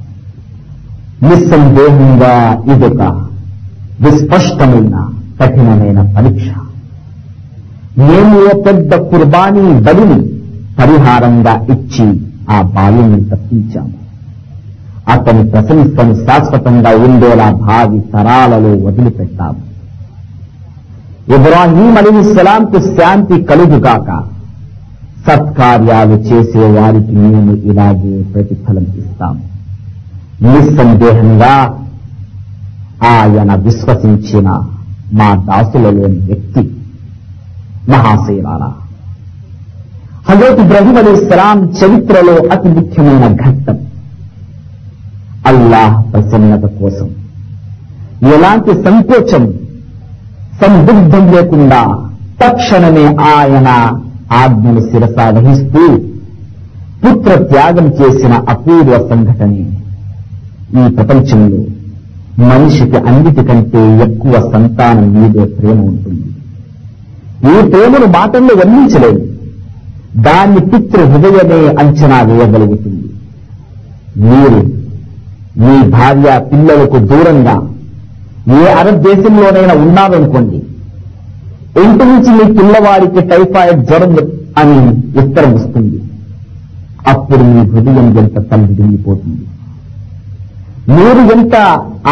Speaker 2: నిస్సందేహంగా ఇదొక విస్పష్టమైన కఠినమైన పరీక్ష. మేము పెద్ద కుర్బానీ బలిని పరిహారంగా ఇచ్చి ఆ బాలుని తప్పించాము అతని ప్రశంసను శాశ్వతంగా ఉండేలా భావి తరాలలో వదిలిపెట్టాము ఇబ్రాహీం అలీస్లాంకు శాంతి కలుగుగాక సత్కార్యాలు చేసే వారికి మేము ఇలాగే ప్రతిఫలం ఇస్తాము నిస్సందేహంగా ఆయన విశ్వసించిన మా దాసులలోని వ్యక్తి మహాశైలారా హజరత్ ఇబ్రహీం అలీస్లాం చరిత్రలో అతి ముఖ్యమైన ఘట్టం అల్లాహ్ ప్రసన్నత కోసం. ఎలాంటి సంకోచం సందిగ్ధం లేకుండా తక్షణమే ఆయన ఆజ్ఞను శిరస వహిస్తూ పుత్ర త్యాగం చేసిన అపూర్వ సంఘటనే. ఈ ప్రపంచంలో మనిషికి అన్నిటికంటే ఎక్కువ సంతానం మీదే ప్రేమ ఉంటుంది. ఈ ప్రేమను మాటల్లో వర్ణించలేదు. దాన్ని పితృ హృదయమే అంచనా వేయగలుగుతుంది. మీరు మీ భార్య పిల్లలకు దూరంగా ఏ అరబ్ దేశంలోనైనా ఉన్నారనుకోండి ఇంటి నుంచి మీ పిల్లవాడికి టైఫాయిడ్ జ్వరం అని ఉత్తరం వస్తుంది. అప్పుడు మీ హృదయం ఎంత తల్లిదిల్లిపోతుంది మీరు ఎంత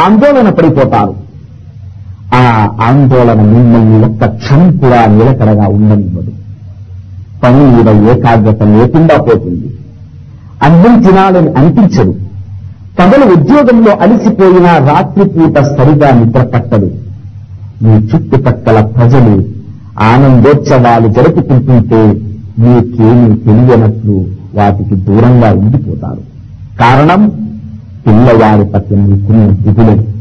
Speaker 2: ఆందోళన పడిపోతారు. ఆ ఆందోళన మిమ్మల్ని ఒక్క క్షణం కూడా నిలకడగా ఉండనివ్వదు. పని మీద ఏకాగ్రత లేకుండా పోతుంది. అన్నం తినాలని అనిపించదు. పగలు ఉద్యోగంలో అలసిపోయినా రాత్రిపూట సరిగా నిద్ర పట్టదు. మీ చుట్టుపక్కల ప్రజలు ఆనందోత్సవాలు జరుపుకుంటుంటే మీకేమీ తెలియనట్లు వాటికి దూరంగా ఉండిపోతారు. కారణం పిల్లవారి పట్ల మీకున్న దిగులేదు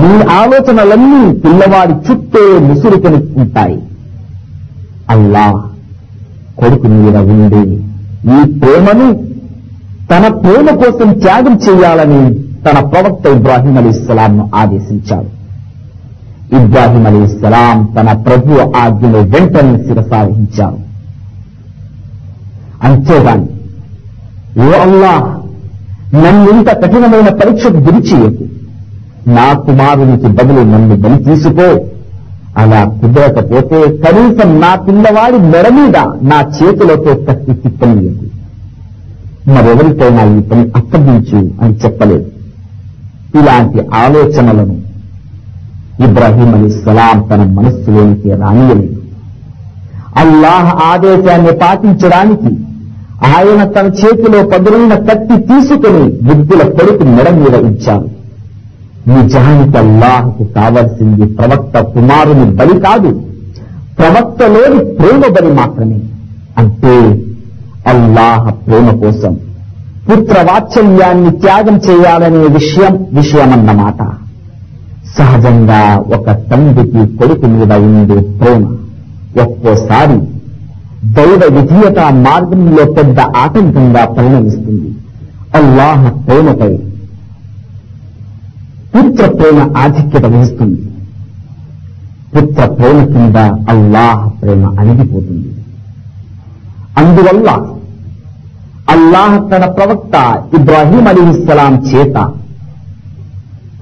Speaker 2: మీ ఆలోచనలన్నీ పిల్లవాడి చుట్టే ముసురుకొని ఉంటాయి. అల్లా కొడుకు మీద ఉండి ఈ ప్రేమను తన ప్రేమ కోసం త్యాగం చేయాలని తన ప్రవక్త ఇబ్రాహీం అలీ ఇస్లాంను ఆదేశించాడు. ఇబ్రాహీం అలీ ఇస్లాం తన ప్రభు ఆజ్ఞను వెంటనే శిరసావహించారు అంతేగాని ఓ అల్లా నన్ను ఇంత కఠినమైన పరీక్షకు గురి చేయకు నా కుమారునికి బదులు నన్ను బలి తీసుకో. అలా కుదరకపోతే కనీసం నా పిల్లవాడి మెడ మీద నా చేతులతో కత్తి తిప్పనీయకు మరెవరికైనా ఈ పని అప్పగించు అని చెప్పలేదు. ఇలాంటి ఆలోచనలను ఇబ్రాహీం అలీ సలాం తన మనస్సులోనికి రానియలేదు. అల్లాహ్ ఆదేశాన్ని పాటించడానికి ఆయన తన చేతిలో పదులైన కత్తి తీసుకుని బుద్ధుల కొడుకు మెడ మీద ఇచ్చారు నిజానికి అల్లాహకు కావలసింది ప్రవక్త కుమారుని బలి కాదు ప్రవక్తలోని ప్రేమ బలి మాత్రమే. అంటే అల్లాహ ప్రేమ కోసం పుత్ర వాత్సల్యాన్ని త్యాగం చేయాలనే విషయం విషయమన్నమాట. సహజంగా ఒక తండ్రికి కొడుకు మీద ఉండే ప్రేమ ఒక్కోసారి దైవ విధీయత మార్గంలో పెద్ద ఆటంకంగా పరిణమిస్తుంది. అల్లాహ ప్రేమపై పుత్ర ప్రేమ ఆధిక్యత వహిస్తుంది. పుత్ర ప్రేమ కింద అల్లాహ ప్రేమ అణిగిపోతుంది. అందువల్ల అల్లాహ్ తన ప్రవక్త ఇబ్రాహీం అలీస్లాం చేత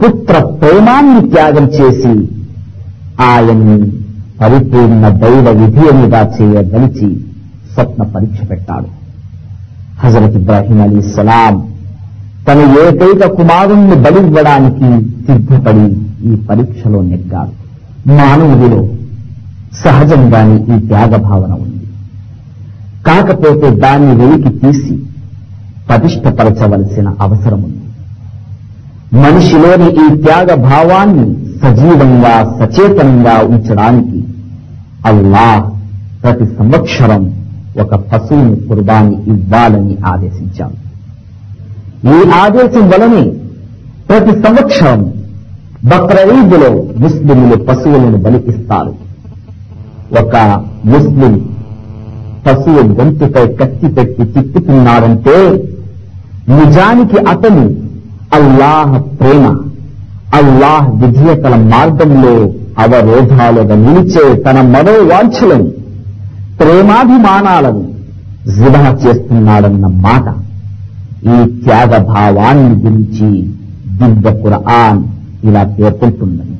Speaker 2: పుత్ర ప్రేమాన్ని త్యాగం చేసి ఆయన్ని పరిపూర్ణ దైవ విధేయునిగా చేయదలిచి స్వప్న పరీక్ష పెట్టాడు. హజరత్ ఇబ్రాహీం అలీ సలాం తన ఏకైక కుమారుణ్ణి బలివ్వడానికి సిద్ధపడి ఈ పరీక్షలో నెగ్గాడు. మానవుడిలో సహజంగానే ఈ త్యాగ భావన ఉంది. కాకపోతే దాన్ని వెలికి తీసి పటిష్టపరచవలసిన అవసరం ఉంది. మనిషిలోని ఈ త్యాగ భావాన్ని సజీవంగా సచేతనంగా ఉంచడానికి అల్లాహ్ ప్రతి సంవత్సరం ఒక పశువుని కుర్బాని ఇవ్వాలని ఆదేశించాడు. ఈ ఆదేశం వలనే ప్రతి సంవత్సరం బక్రీద్లో ముస్లింలు పశువులను బలిపిస్తారు. ఒక ముస్లిం పశువు గొంతుపై కత్తి పెట్టి తిప్పుతున్నాడంటే నిజానికి అతను అల్లాహ్ ప్రేమ అల్లాహ్ విధేయతల మార్గంలో అవరోధాలుగా నిలిచే తన మనోవాంఛలను ప్రేమాభిమానాలను జిబా చేస్తున్నాడన్న మాట. ఈ త్యాగ భావాన్ని గురించి దివ్య ఖురాన్ ఇలా పేర్కొంటున్నది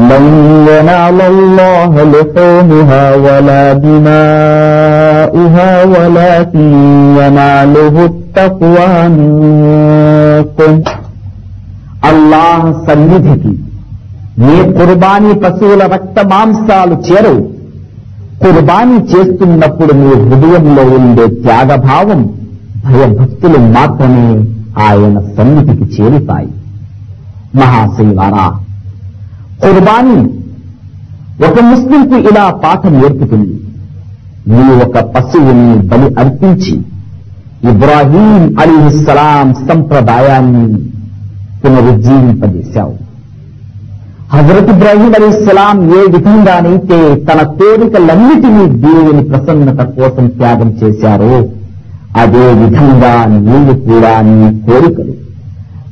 Speaker 3: لن ينال الله لحومها ولا دماؤها ولكن يناله التقوى منكم
Speaker 2: అల్లాహ్ సన్నిధికి ఏ కుర్బానీ పశువుల రక్త మాంసాలు చేరవు కుర్బానీ చేస్తున్నప్పుడు మీ హృదయంలో ఉండే త్యాగభావం భయభక్తులు మాత్రమే ఆయన సన్నిధికి చేరుతాయి. మహాశైవారా కుర్బానీ ఒక ముస్లింకు ఇలా పాఠం నేర్పుతుంది. నీవు ఒక పశువుని బలి అర్పించి ఇబ్రాహీం అలీహిస్సలాం సంప్రదాయాన్ని పునరుజ్జీవింపజేశావు. హజరత్ ఇబ్రాహీం అలీస్లాం ఏ విధంగానైతే తన కోరికలన్నిటినీ దేవుని ప్రసన్నత కోసం త్యాగం చేశారో అదే విధంగా నీవు కూడా నీ కోరికలు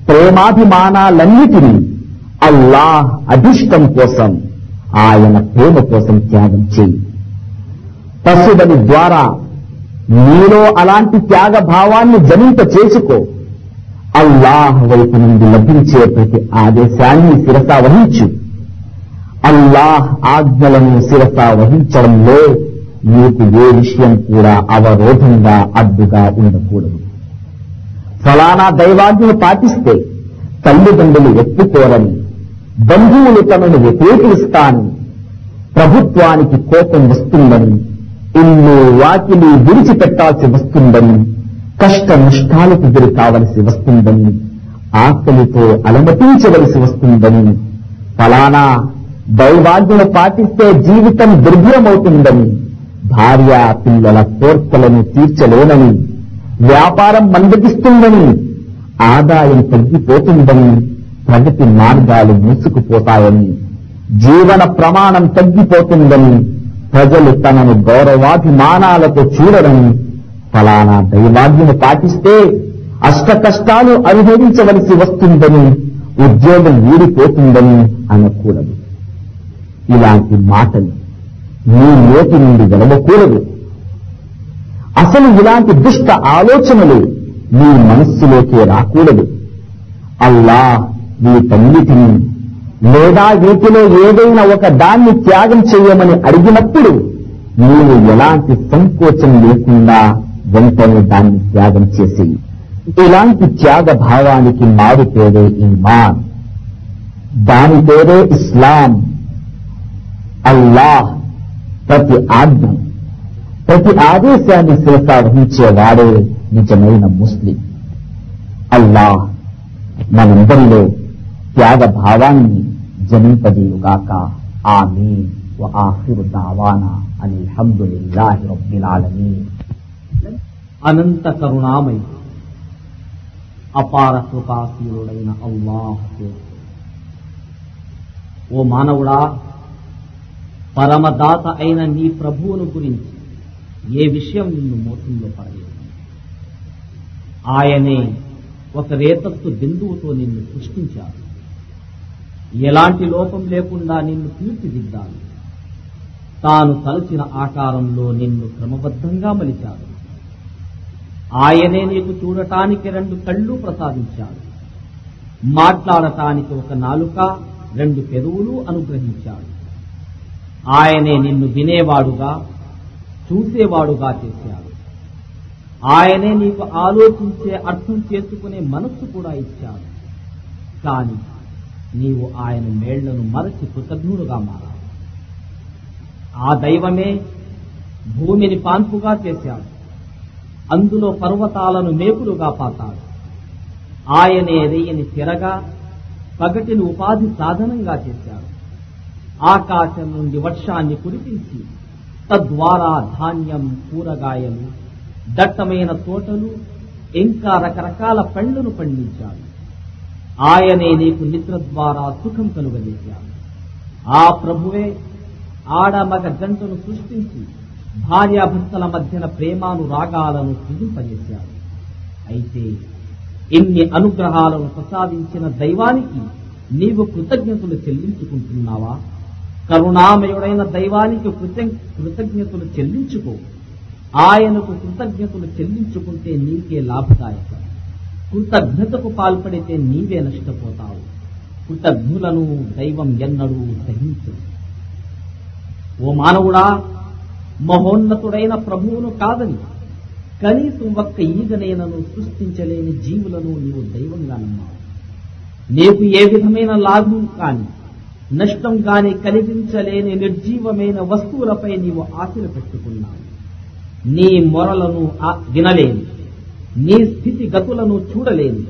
Speaker 2: ప్రేమాభిమానాలన్నిటినీ అల్లాహ్ అధిష్టం కోసం ఆయన ప్రేమ కోసం త్యాగం చేయి. పశువుని ద్వారా నీలో అలాంటి త్యాగ భావాన్ని జనింప చేసుకో. అల్లాహ్ వైపు నుండి లభించే ప్రతి ఆదేశాన్ని శిరసా వహించు. అల్లాహ్ ఆజ్ఞలను శిరసా వహించడంలో మీకు ఏ విషయం కూడా అవరోధంగా అడ్డుగా ఉండకూడదు. ఫలానా దైవాజ్ఞను పాటిస్తే తల్లిదండ్రులు ఎత్తుకోరని బంధువులు తమను వ్యతిరేకిస్తానని ప్రభుత్వానికి కోపం వస్తుందని ఎన్నో వాకిలి విడిచిపెట్టాల్సి వస్తుందని కష్ట నష్టాలకు గురి కావలసి వస్తుందని ఆకలితో అలమటించవలసి వస్తుందని ఫలానా దైవాజ్ఞను పాటిస్తే జీవితం దుర్భరమవుతుందని భార్య పిల్లల కోర్తలను తీర్చలేనని వ్యాపారం మందగిస్తుందని ఆదాయం తగ్గిపోతుందని ప్రగతి మార్గాలు మూసుకుపోతాయని జీవన ప్రమాణం తగ్గిపోతుందని ప్రజలు తనను గౌరవాభిమానాలతో చూడరని ఫలానా దైవాజ్ఞను పాటిస్తే అష్ట కష్టాలు అనుభవించవలసి వస్తుందని ఉద్యోగం వీడిపోతుందని అనకూడదు ఇలాంటి మాటలు నీ నోటి నుండి వెలవకూడదు అసలు ఇలాంటి దుష్ట ఆలోచనలు నీ మనస్సులోకి రాకూడదు. అల్లా వీటన్నిటినీ లేదా వీటిలో ఏదైనా ఒక దాన్ని త్యాగం చేయమని అడిగినప్పుడు నీవు ఎలాంటి సంకోచం లేకుండా వెంటనే దాన్ని త్యాగం చేసి ఇలాంటి త్యాగ భావానికి మారు పేరే ఇమాన్. దాని పేరే ఇస్లాం. అల్లాహ్ ప్రతి ఆజ్ఞ ప్రతి ఆదేశాన్ని శిరస వహించేవాడే నిజమైన ముస్లిం అల్లాహ్ మనందరిలో త్యాగ భావాన్ని జనింపజేయుగాక ఆమీ ఆఖిరు దావానా అని అల్హమ్దులిల్లాహి రబ్బిల్ ఆలమీన్
Speaker 4: అనంత కరుణామయి అపార కృపాశీలుడైన అల్లాహ్ పేరు. ఓ మానవుడా పరమదాత అయిన నీ ప్రభువును గురించి ఏ విషయం నిన్ను మోసంలో పడలేదు? ఆయనే ఒక రేతత్తు బిందువుతో నిన్ను సృష్టించాడు. ఎలాంటి లోపం లేకుండా నిన్ను తీర్చిదిద్దాడు. తాను తలచిన ఆకారంలో నిన్ను క్రమబద్ధంగా మలిచాడు. ఆయనే నీకు చూడటానికి రెండు కళ్ళు ప్రసాదించాడు. మాట్లాడటానికి ఒక నాలుక రెండు పెదవులు అనుగ్రహించాడు. ఆయనే నిన్ను వినేవాడుగా చూసేవాడుగా చేశాడు. ఆయనే నీకు ఆలోచించే అర్థం చేసుకునే మనస్సు కూడా ఇచ్చాడు. కాని నీవు ఆయన మేళ్ళను మరచి కృతజ్ఞుడుగా మారావు. ఆ దైవమే భూమిని పాన్పుగా చేశాడు. అందులో పర్వతాలను మేకులుగా పాతాడు. ఆయనే రేయని తిరగా పగటిని ఉపాధి సాధనంగా చేశాడు. ఆకాశం నుండి వర్షాన్ని కురిపించి తద్వారా ధాన్యం కూరగాయలు దట్టమైన తోటలు ఇంకా రకరకాల పండ్లను పండించాడు. ఆయనే నీకు నిద్ర ద్వారా సుఖం కలుగజేశాడు. ఆ ప్రభువే
Speaker 2: ఆడమగ జంటను సృష్టించి భార్యాభర్తల మధ్యన ప్రేమాను రాగాలను సృజింపజేశాడు అయితే ఇన్ని అనుగ్రహాలను ప్రసాదించిన దైవానికి నీవు కృతజ్ఞతలు చెల్లించుకుంటున్నావా? కరుణామయుడైన దైవానికి కృతజ్ఞతలు చెల్లించుకో. ఆయనకు కృతజ్ఞతలు చెల్లించుకుంటే నీకే లాభదాయకం. కృతజ్ఞతకు పాల్పడితే నీవే నష్టపోతావు. కృతజ్ఞులను దైవం ఎన్నడూ సహించు ఓ మానవుడా మహోన్నతుడైన ప్రభువును కాదని కనీసం ఒక్క ఈగనైనను సృష్టించలేని జీవులను నీవు దైవంగా నమ్మావు. నీకు ఏ విధమైన లాభం కాని నష్టం కాని కలిగించలేని నిర్జీవమైన వస్తువులపై నీవు ఆశలు పెట్టుకున్నావు. నీ మొరలను వినలేని నీ స్థితి గతులను చూడలేని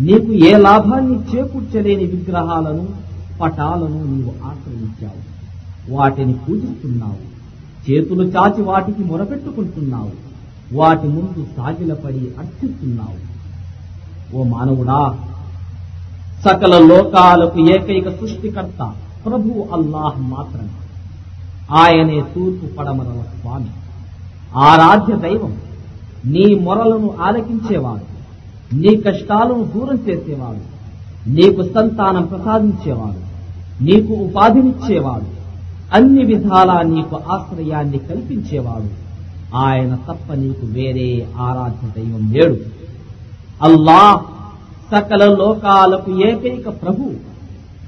Speaker 2: నీకు ఏ లాభాన్ని చేకూర్చలేని విగ్రహాలను పటాలను నీవు ఆశ్రయించావు. వాటిని పూజిస్తున్నావు. చేతులు చాచి వాటికి మొరపెట్టుకుంటున్నావు. వాటి ముందు సాగిలపడి అర్చిస్తున్నావు. ఓ మానవుడా సకల లోకాలకు ఏకైక సృష్టికర్త ప్రభు అల్లాహ్ మాత్రమే. ఆయనే తూర్పు పడమరల స్వామి. ఆరాధ్య దైవం. నీ మొరలను ఆలకించేవాడు. నీ కష్టాలను దూరం చేసేవాడు. నీకు సంతానం ప్రసాదించేవాడు. నీకు ఉపాధినిచ్చేవాడు. అన్ని విధాలా నీకు ఆశ్రయాన్ని కల్పించేవాడు. ఆయన తప్ప నీకు వేరే ఆరాధ్య దైవం లేడు. అల్లాహ్ సకల లోకాలకు ఏకైక ప్రభు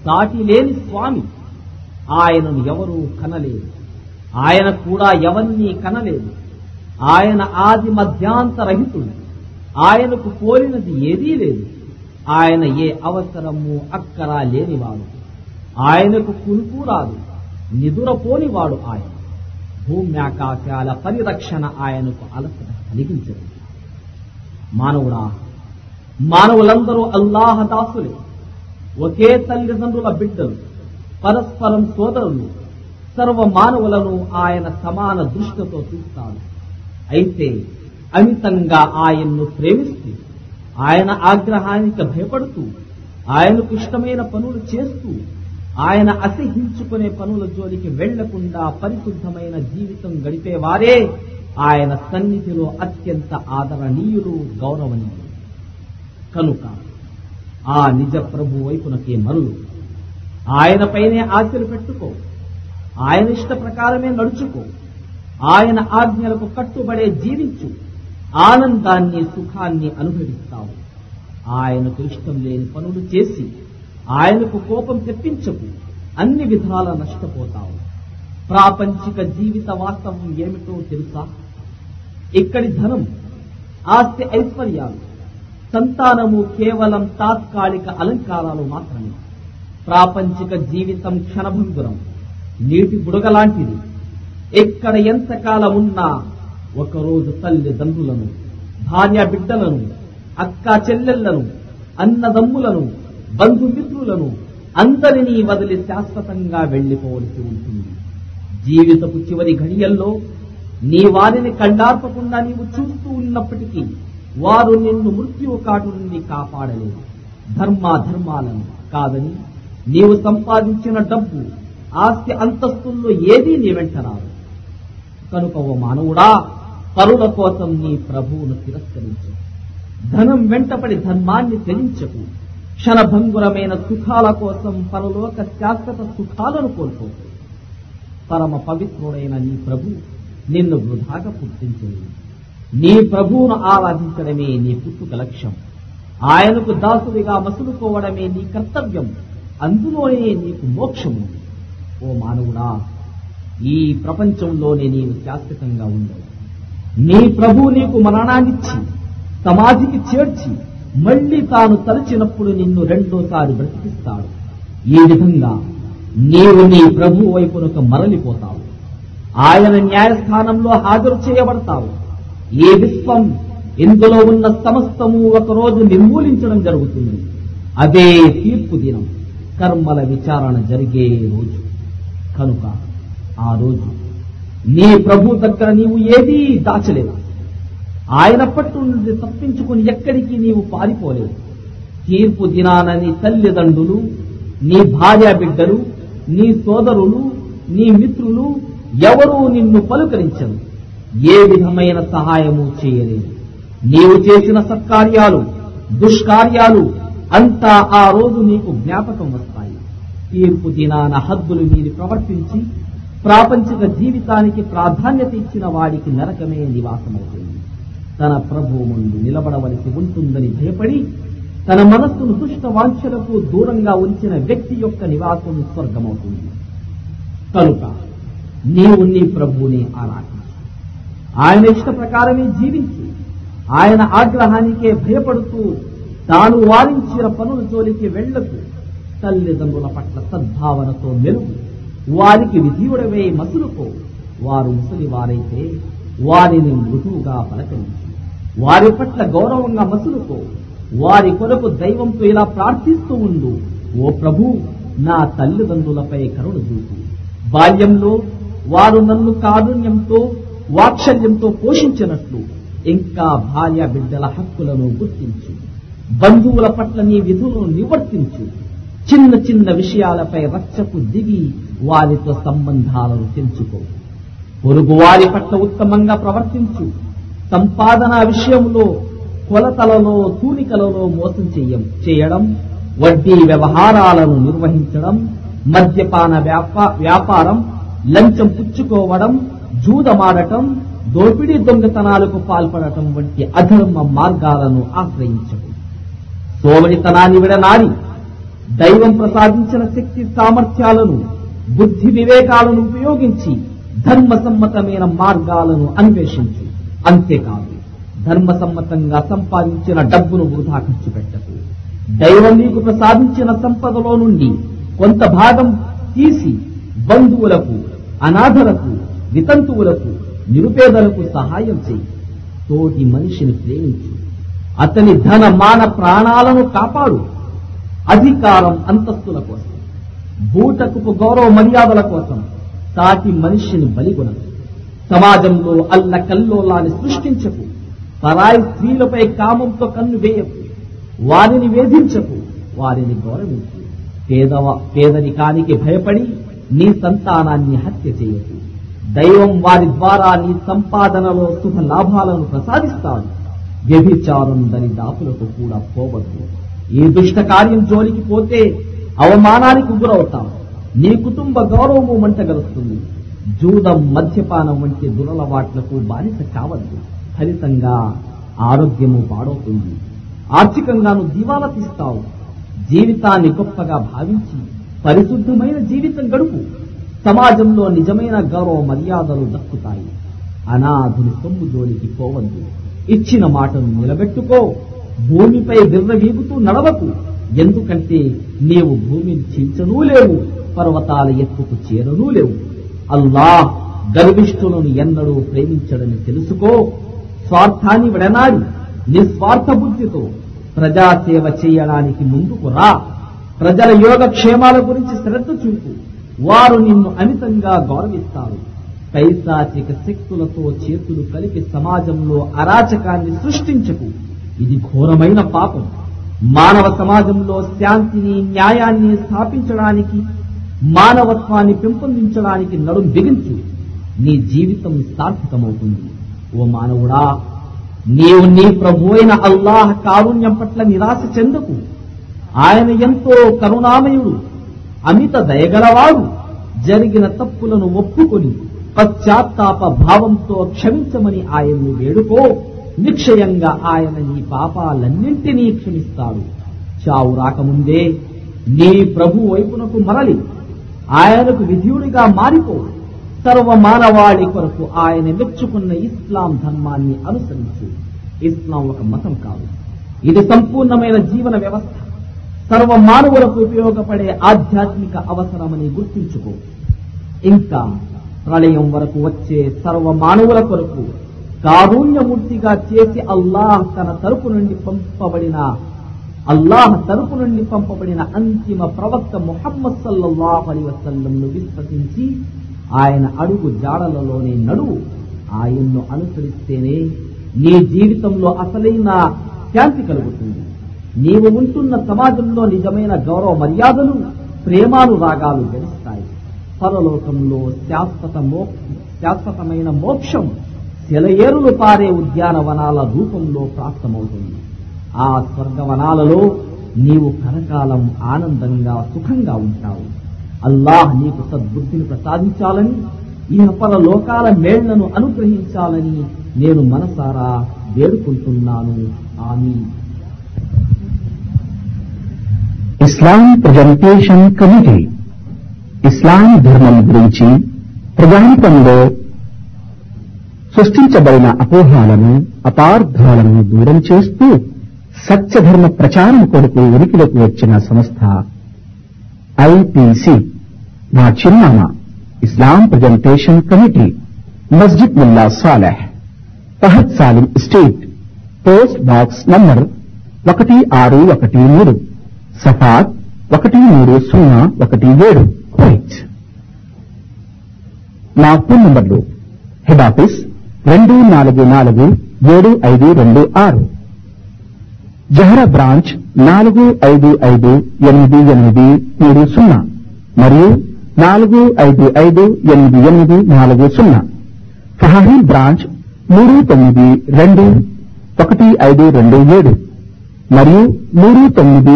Speaker 2: సాటి లేని స్వామి. ఆయనను ఎవరూ కనలేదు. ఆయన కూడా ఎవరినీ కనలేదు. ఆయన ఆది మధ్యాంతరహితుడు ఆయనకు పోలినది ఏదీ లేదు. ఆయన ఏ అవసరము అక్కరా లేనివాడు. ఆయనకు కునుకు రాదు. నిదురపోనివాడు ఆయన. భూమ్యాకాశాల పరిరక్షణ ఆయనకు అలసట కలిగించదు. మానవుడా మానవులందరూ అల్లాహ దాసులే. ఒకే తల్లిదండ్రుల బిడ్డలు పరస్పరం సోదరులు సర్వ మానవులను ఆయన సమాన దృష్టితో చూస్తాడు అయితే అమితంగా ఆయన్ను ప్రేమిస్తూ ఆయన ఆగ్రహానికి భయపడుతూ ఆయనకు ఇష్టమైన పనులు చేస్తూ ఆయన అసహించుకునే పనుల జోలికి వెళ్ళకుండా పరిశుద్ధమైన జీవితం గడిపేవారే. ఆయన సన్నిధిలో అత్యంత ఆదరణీయులు గౌరవనీయులు. కనుక ఆ నిజ ప్రభు వైపునకే మరులు. ఆయనపైనే ఆశలు పెట్టుకో. ఆయన ఇష్ట ప్రకారమే నడుచుకో. ఆయన ఆజ్ఞలకు కట్టుబడే జీవించు. ఆనందాన్ని సుఖాన్ని అనుభవిస్తావు. ఆయనకు ఇష్టం లేని పనులు చేసి ఆయనకు కోపం తెప్పించకు. అన్ని విధాల నష్టపోతావు. ప్రాపంచిక జీవిత వాస్తవం ఏమిటో తెలుసా? ఇక్కడి ధనం ఆస్తి ఐశ్వర్యాలు సంతానము కేవలం తాత్కాలిక అలంకారాలు మాత్రమే. ప్రాపంచిక జీవితం క్షణభంగురం నీటి బుడగలాంటిది ఎక్కడ ఎంతకాలం ఉన్నా ఒకరోజు తల్లిదండ్రులను భార్య బిడ్డలను అక్క చెల్లెళ్ళను అన్నదమ్ములను బంధుమిత్రులను అందరినీ వదిలి శాశ్వతంగా వెళ్ళిపోవలసి ఉంటుంది. జీవితపు చివరి ఘడియల్లో నీ వారిని కళ్ళార్పకుండా నీవు చూస్తూ ఉన్నప్పటికీ వారు నిన్ను మృత్యువు కాటు నుండి కాపాడలేదు. ధర్మాధర్మాలను కాదని నీవు సంపాదించిన డబ్బు ఆస్తి అంతస్తుల్లో ఏదీ నీ వెంట రాదు. కనుక ఓ మానవుడా పరుల కోసం నీ ప్రభువును తిరస్కరించు. ధనం వెంటపడి ధర్మాన్ని త్యజించకు. క్షణభంగురమైన సుఖాల కోసం పరలోక శాశ్వత సుఖాలను కోల్పోకు. పరమ పవిత్రుడైన నీ ప్రభు నిన్ను వృధాగా పుట్టించలేదు నీ ప్రభువును ఆరాధించడమే నీ పుట్టుక లక్ష్యం. ఆయనకు దాసుడిగా మసులుకోవడమే నీ కర్తవ్యం. అందులోనే నీకు మోక్షము ఓ మానవుడా ఈ ప్రపంచంలోనే నీవు శాశ్వతంగా ఉండవు. నీ ప్రభు నీకు మరణాన్నిచ్చి సమాధికి చేర్చి మళ్ళీ తాను తలచినప్పుడు నిన్ను రెండోసారి బ్రతికిస్తాడు. ఈ విధంగా నీవు నీ ప్రభు వైపునకు మరలిపోతావు. ఆయన న్యాయస్థానంలో హాజరు చేయబడతావు. ఏ విశ్వం? ఇందులో ఉన్న సమస్తము ఒకరోజు నిర్మూలించడం జరుగుతుంది. అదే తీర్పు దినం. కర్మల విచారణ జరిగే రోజు. కనుక ఆ రోజు నీ ప్రభు దగ్గర నీవు ఏదీ దాచలేవు. ఆయన పట్టు నుండి తప్పించుకుని ఎక్కడికి నీవు పారిపోలేవు. తీర్పు దినానని తల్లిదండ్రులు నీ భార్య బిడ్డలు నీ సోదరులు నీ మిత్రులు ఎవరూ నిన్ను పలుకరించరు. ఏ విధమైన సహాయము చేయలేదు. నీవు చేసిన సత్కార్యాలు దుష్కార్యాలు అంతా ఆ రోజు నీకు జ్ఞాపకం వస్తాయి. తీర్పు దినాన హద్దులు మీరు ప్రవర్తించి ప్రాపంచిక జీవితానికి ప్రాధాన్యత ఇచ్చిన వాడికి నరకమే నివాసమవుతుంది. తన ప్రభు ముందు నిలబడవలసి ఉంటుందని భయపడి తన మనస్సును దుష్ట వాంఛలకు దూరంగా ఉంచిన వ్యక్తి యొక్క నివాసం స్వర్గమవుతుంది. కనుక నీవు నీ ప్రభువుని ఆరాధించు. ఆయన ఇష్ట ప్రకారమే జీవించి ఆయన ఆగ్రహానికే భయపడుతూ తాను వారించిన పనుల జోలికి వెళ్ళకు తల్లిదండ్రుల పట్ల సద్భావనతో మెరుగు వారికి విధియుడవే మసులుకో వారు ముసలి వారైతే వారిని మృదువుగా పలకరించు వారి పట్ల గౌరవంగా మసులుకో వారి కొరకు దైవంతో ఇలా ప్రార్థిస్తూ ఉండు ఓ ప్రభు నా తల్లిదండ్రులపై కరుణ చూపు. బాల్యంలో వారు నన్ను కారుణ్యంతో వాత్సల్యంతో పోషించినట్లు ఇంకా భార్య బిడ్డల హక్కులను గుర్తించు. బంధువుల పట్ల నీ విధులను నివర్తించు. చిన్న చిన్న విషయాలపై రచ్చకు దిగి వారితో సంబంధాలను తెంచుకో పొరుగు వారి పట్ల ఉత్తమంగా ప్రవర్తించు. సంపాదన విషయంలో కొలతలలో తూనికలలో మోసం చేయం చేయడం వడ్డీ వ్యవహారాలను నిర్వహించడం మద్యపాన వ్యాపారం లంచం పుచ్చుకోవడం జూదమాడటం దోపిడీ దొంగతనాలకు పాల్పడటం వంటి అధర్మ మార్గాలను ఆశ్రయించడం సోమరితనాన్ని విడనాడి దైవం ప్రసాదించిన శక్తి సామర్థ్యాలను బుద్ధి వివేకాలను ఉపయోగించి ధర్మసమ్మతమైన మార్గాలను అన్వేషించు. అంతేకాదు ధర్మసమ్మతంగా సంపాదించిన డబ్బును వృధా ఖర్చు పెట్టకు. దైవం నీకు ప్రసాదించిన సంపదలో నుండి కొంత భాగం తీసి బంధువులకు అనాథలకు వితంతువులకు నిరుపేదలకు సహాయం చేయి తోటి మనిషిని ప్రేమించు. అతని ధన మాన ప్రాణాలను కాపాడు. అధికారం అంతస్తుల కోసం భూటకుపు గౌరవ మర్యాదల కోసం సాటి మనిషిని బలిగొనదు సమాజంలో అల్ల కల్లోలాన్ని సృష్టించకు. పరాయి స్త్రీలపై కామంతో కన్ను వేయకు. వారిని వేధించకు. వారిని గౌరవించు. పేదవ పేదరికానికి భయపడి నీ సంతానాన్ని హత్య చేయకు. దైవం వారి ద్వారా నీ సంపాదనలో శుభ లాభాలను ప్రసాదిస్తాడు. వ్యభిచారం దరి దాపులకు కూడా పోవద్దు. ఈ దుష్ట కార్యం జోలికి పోతే అవమానానికి గురవుతాం. నీ కుటుంబ గౌరవము మంటగలుస్తుంది జూదం మద్యపానం వంటి దురలవాట్లకు బానిస కావద్దు. ఫలితంగా ఆరోగ్యము పాడవుతుంది. ఆర్థికంగాను దివాలా తీస్తావు. జీవితాన్ని గొప్పగా భావించి పరిశుద్ధమైన జీవితం గడుపు. సమాజంలో నిజమైన గౌరవ మర్యాదలు దక్కుతాయి. అనాథుని సొమ్ము జోలికి పోవద్దు. ఇచ్చిన మాటను నిలబెట్టుకో. భూమిపై విర్రవీగుతూ నడవకు. ఎందుకంటే నీవు భూమిని చించనూ లేవు పర్వతాల ఎత్తుకు చేరనూ లేవు. అల్లాహ్ గర్విష్ఠులను ఎన్నడూ ప్రేమించడని తెలుసుకో. స్వార్థాన్ని విడనాడి నిస్వార్థ బుద్ధితో ప్రజాసేవ చేయడానికి ముందుకు రా. ప్రజల యోగక్షేమాల గురించి శ్రద్ధ చూపు. వారు నిన్ను అమితంగా గౌరవిస్తారు. పైశాచిక శక్తులతో చేతులు కలిపి సమాజంలో అరాచకాన్ని సృష్టించకు. ఇది ఘోరమైన పాపం. మానవ సమాజంలో శాంతిని న్యాయాన్ని స్థాపించడానికి మానవత్వాన్ని పెంపొందించడానికి నడుం బిగించు. నీ జీవితం సార్థకమవుతుంది. ఓ మానవుడా నీవు నీ ప్రభు అయిన అల్లాహ్ కారుణ్యం పట్ల నిరాశ చెందకు. ఆయన ఎంతో కరుణామయుడు. అమిత దయగలవాడు జరిగిన తప్పులను ఒప్పుకొని పశ్చాత్తాప భావంతో క్షమించమని ఆయన్ను వేడుకో. నిశ్చయంగా ఆయన నీ పాపాలన్నింటినీ క్షమిస్తాడు. చావు రాకముందే నీ ప్రభు వైపునకు మరలి ఆయనకు విధుడిగా మారిపో. సర్వ మానవాళి కొరకు ఆయన మెచ్చుకున్న ఇస్లాం ధర్మాన్ని అనుసరించు. ఇస్లాం ఒక మతం కాదు. ఇది సంపూర్ణమైన జీవన వ్యవస్థ. సర్వ మానవులకు ఉపయోగపడే ఆధ్యాత్మిక అవసరమని గుర్తించుకో. ఇంకా ప్రళయం వరకు వచ్చే సర్వ మానవుల కొరకు కారుణ్యమూర్తిగా చేసి అల్లాహ్ తన తరపు నుండి పంపబడిన అల్లాహ్ తరపు నుండి పంపబడిన అంతిమ ప్రవక్త ముహమ్మద్ సల్లల్లాహు అలీ వసల్లంను విశ్వసించి ఆయన అడుగు జాడలలోనే నడువు ఆయన్ను అనుసరిస్తేనే నీ జీవితంలో అసలైన శాంతి కలుగుతుంది. నీవు ఉంటున్న సమాజంలో నిజమైన గౌరవ మర్యాదలు ప్రేమానురాగాలు గెలుస్తాయి పరలోకంలో శాశ్వత శాశ్వతమైన మోక్షం సెలయేరులు పారే ఉద్యానవనాల రూపంలో ప్రాప్తమవుతుంది. ఆ స్వర్గవనాలలో నీవు కరకాలం ఆనందంగా సుఖంగా ఉంటావు. అల్లాహ్ నీకు సద్బుద్ధిని ప్రసాదించాలని ఇహపర లోకాల మేళ్ళను అనుగ్రహించాలని నేను మనసారా వేడుకుంటున్నాను. ఆమీ
Speaker 1: ఇస్లాం ప్రజెంటేషన్ కమిటీ. ఇస్లాం ధర్మం గురించి ప్రజానికంలో సృష్టించబడిన అపోహాలను అపార్థాలను దూరం చేస్తూ సత్యధర్మ ప్రచారం కొరకు ఉనికిలోకి వచ్చిన సంస్థ ఐపీసీ. నా చిరునామా ఇస్లాం ప్రజెంటేషన్ కమిటీ మస్జిద్ Mullah Saleh తహత్ Salim street post box number ఒకటి ఆరు ఒకటి మూడు. సఫాత్ ఒకటి మూడు సున్నా ఒకటి ఏడు. కువైట్ నా ఫోన్ నంబర్లు హెడ్ ఆఫీస్ రెండు నాలుగు నాలుగు ఏడు ఐదు రెండు ఆరు. జహరా బ్రాంచ్ నాలుగు ఐదు ఐదు ఎనిమిది ఎనిమిది మూడు సున్నా మరియు నాలుగు ఐదు ఐదు ఎనిమిది ఎనిమిది నాలుగు సున్నా. ఫహారీ బ్రాంచ్ మూడు తొమ్మిది రెండు ఒకటి ఐదు రెండు ఏడు మరియు మూడు తొమ్మిది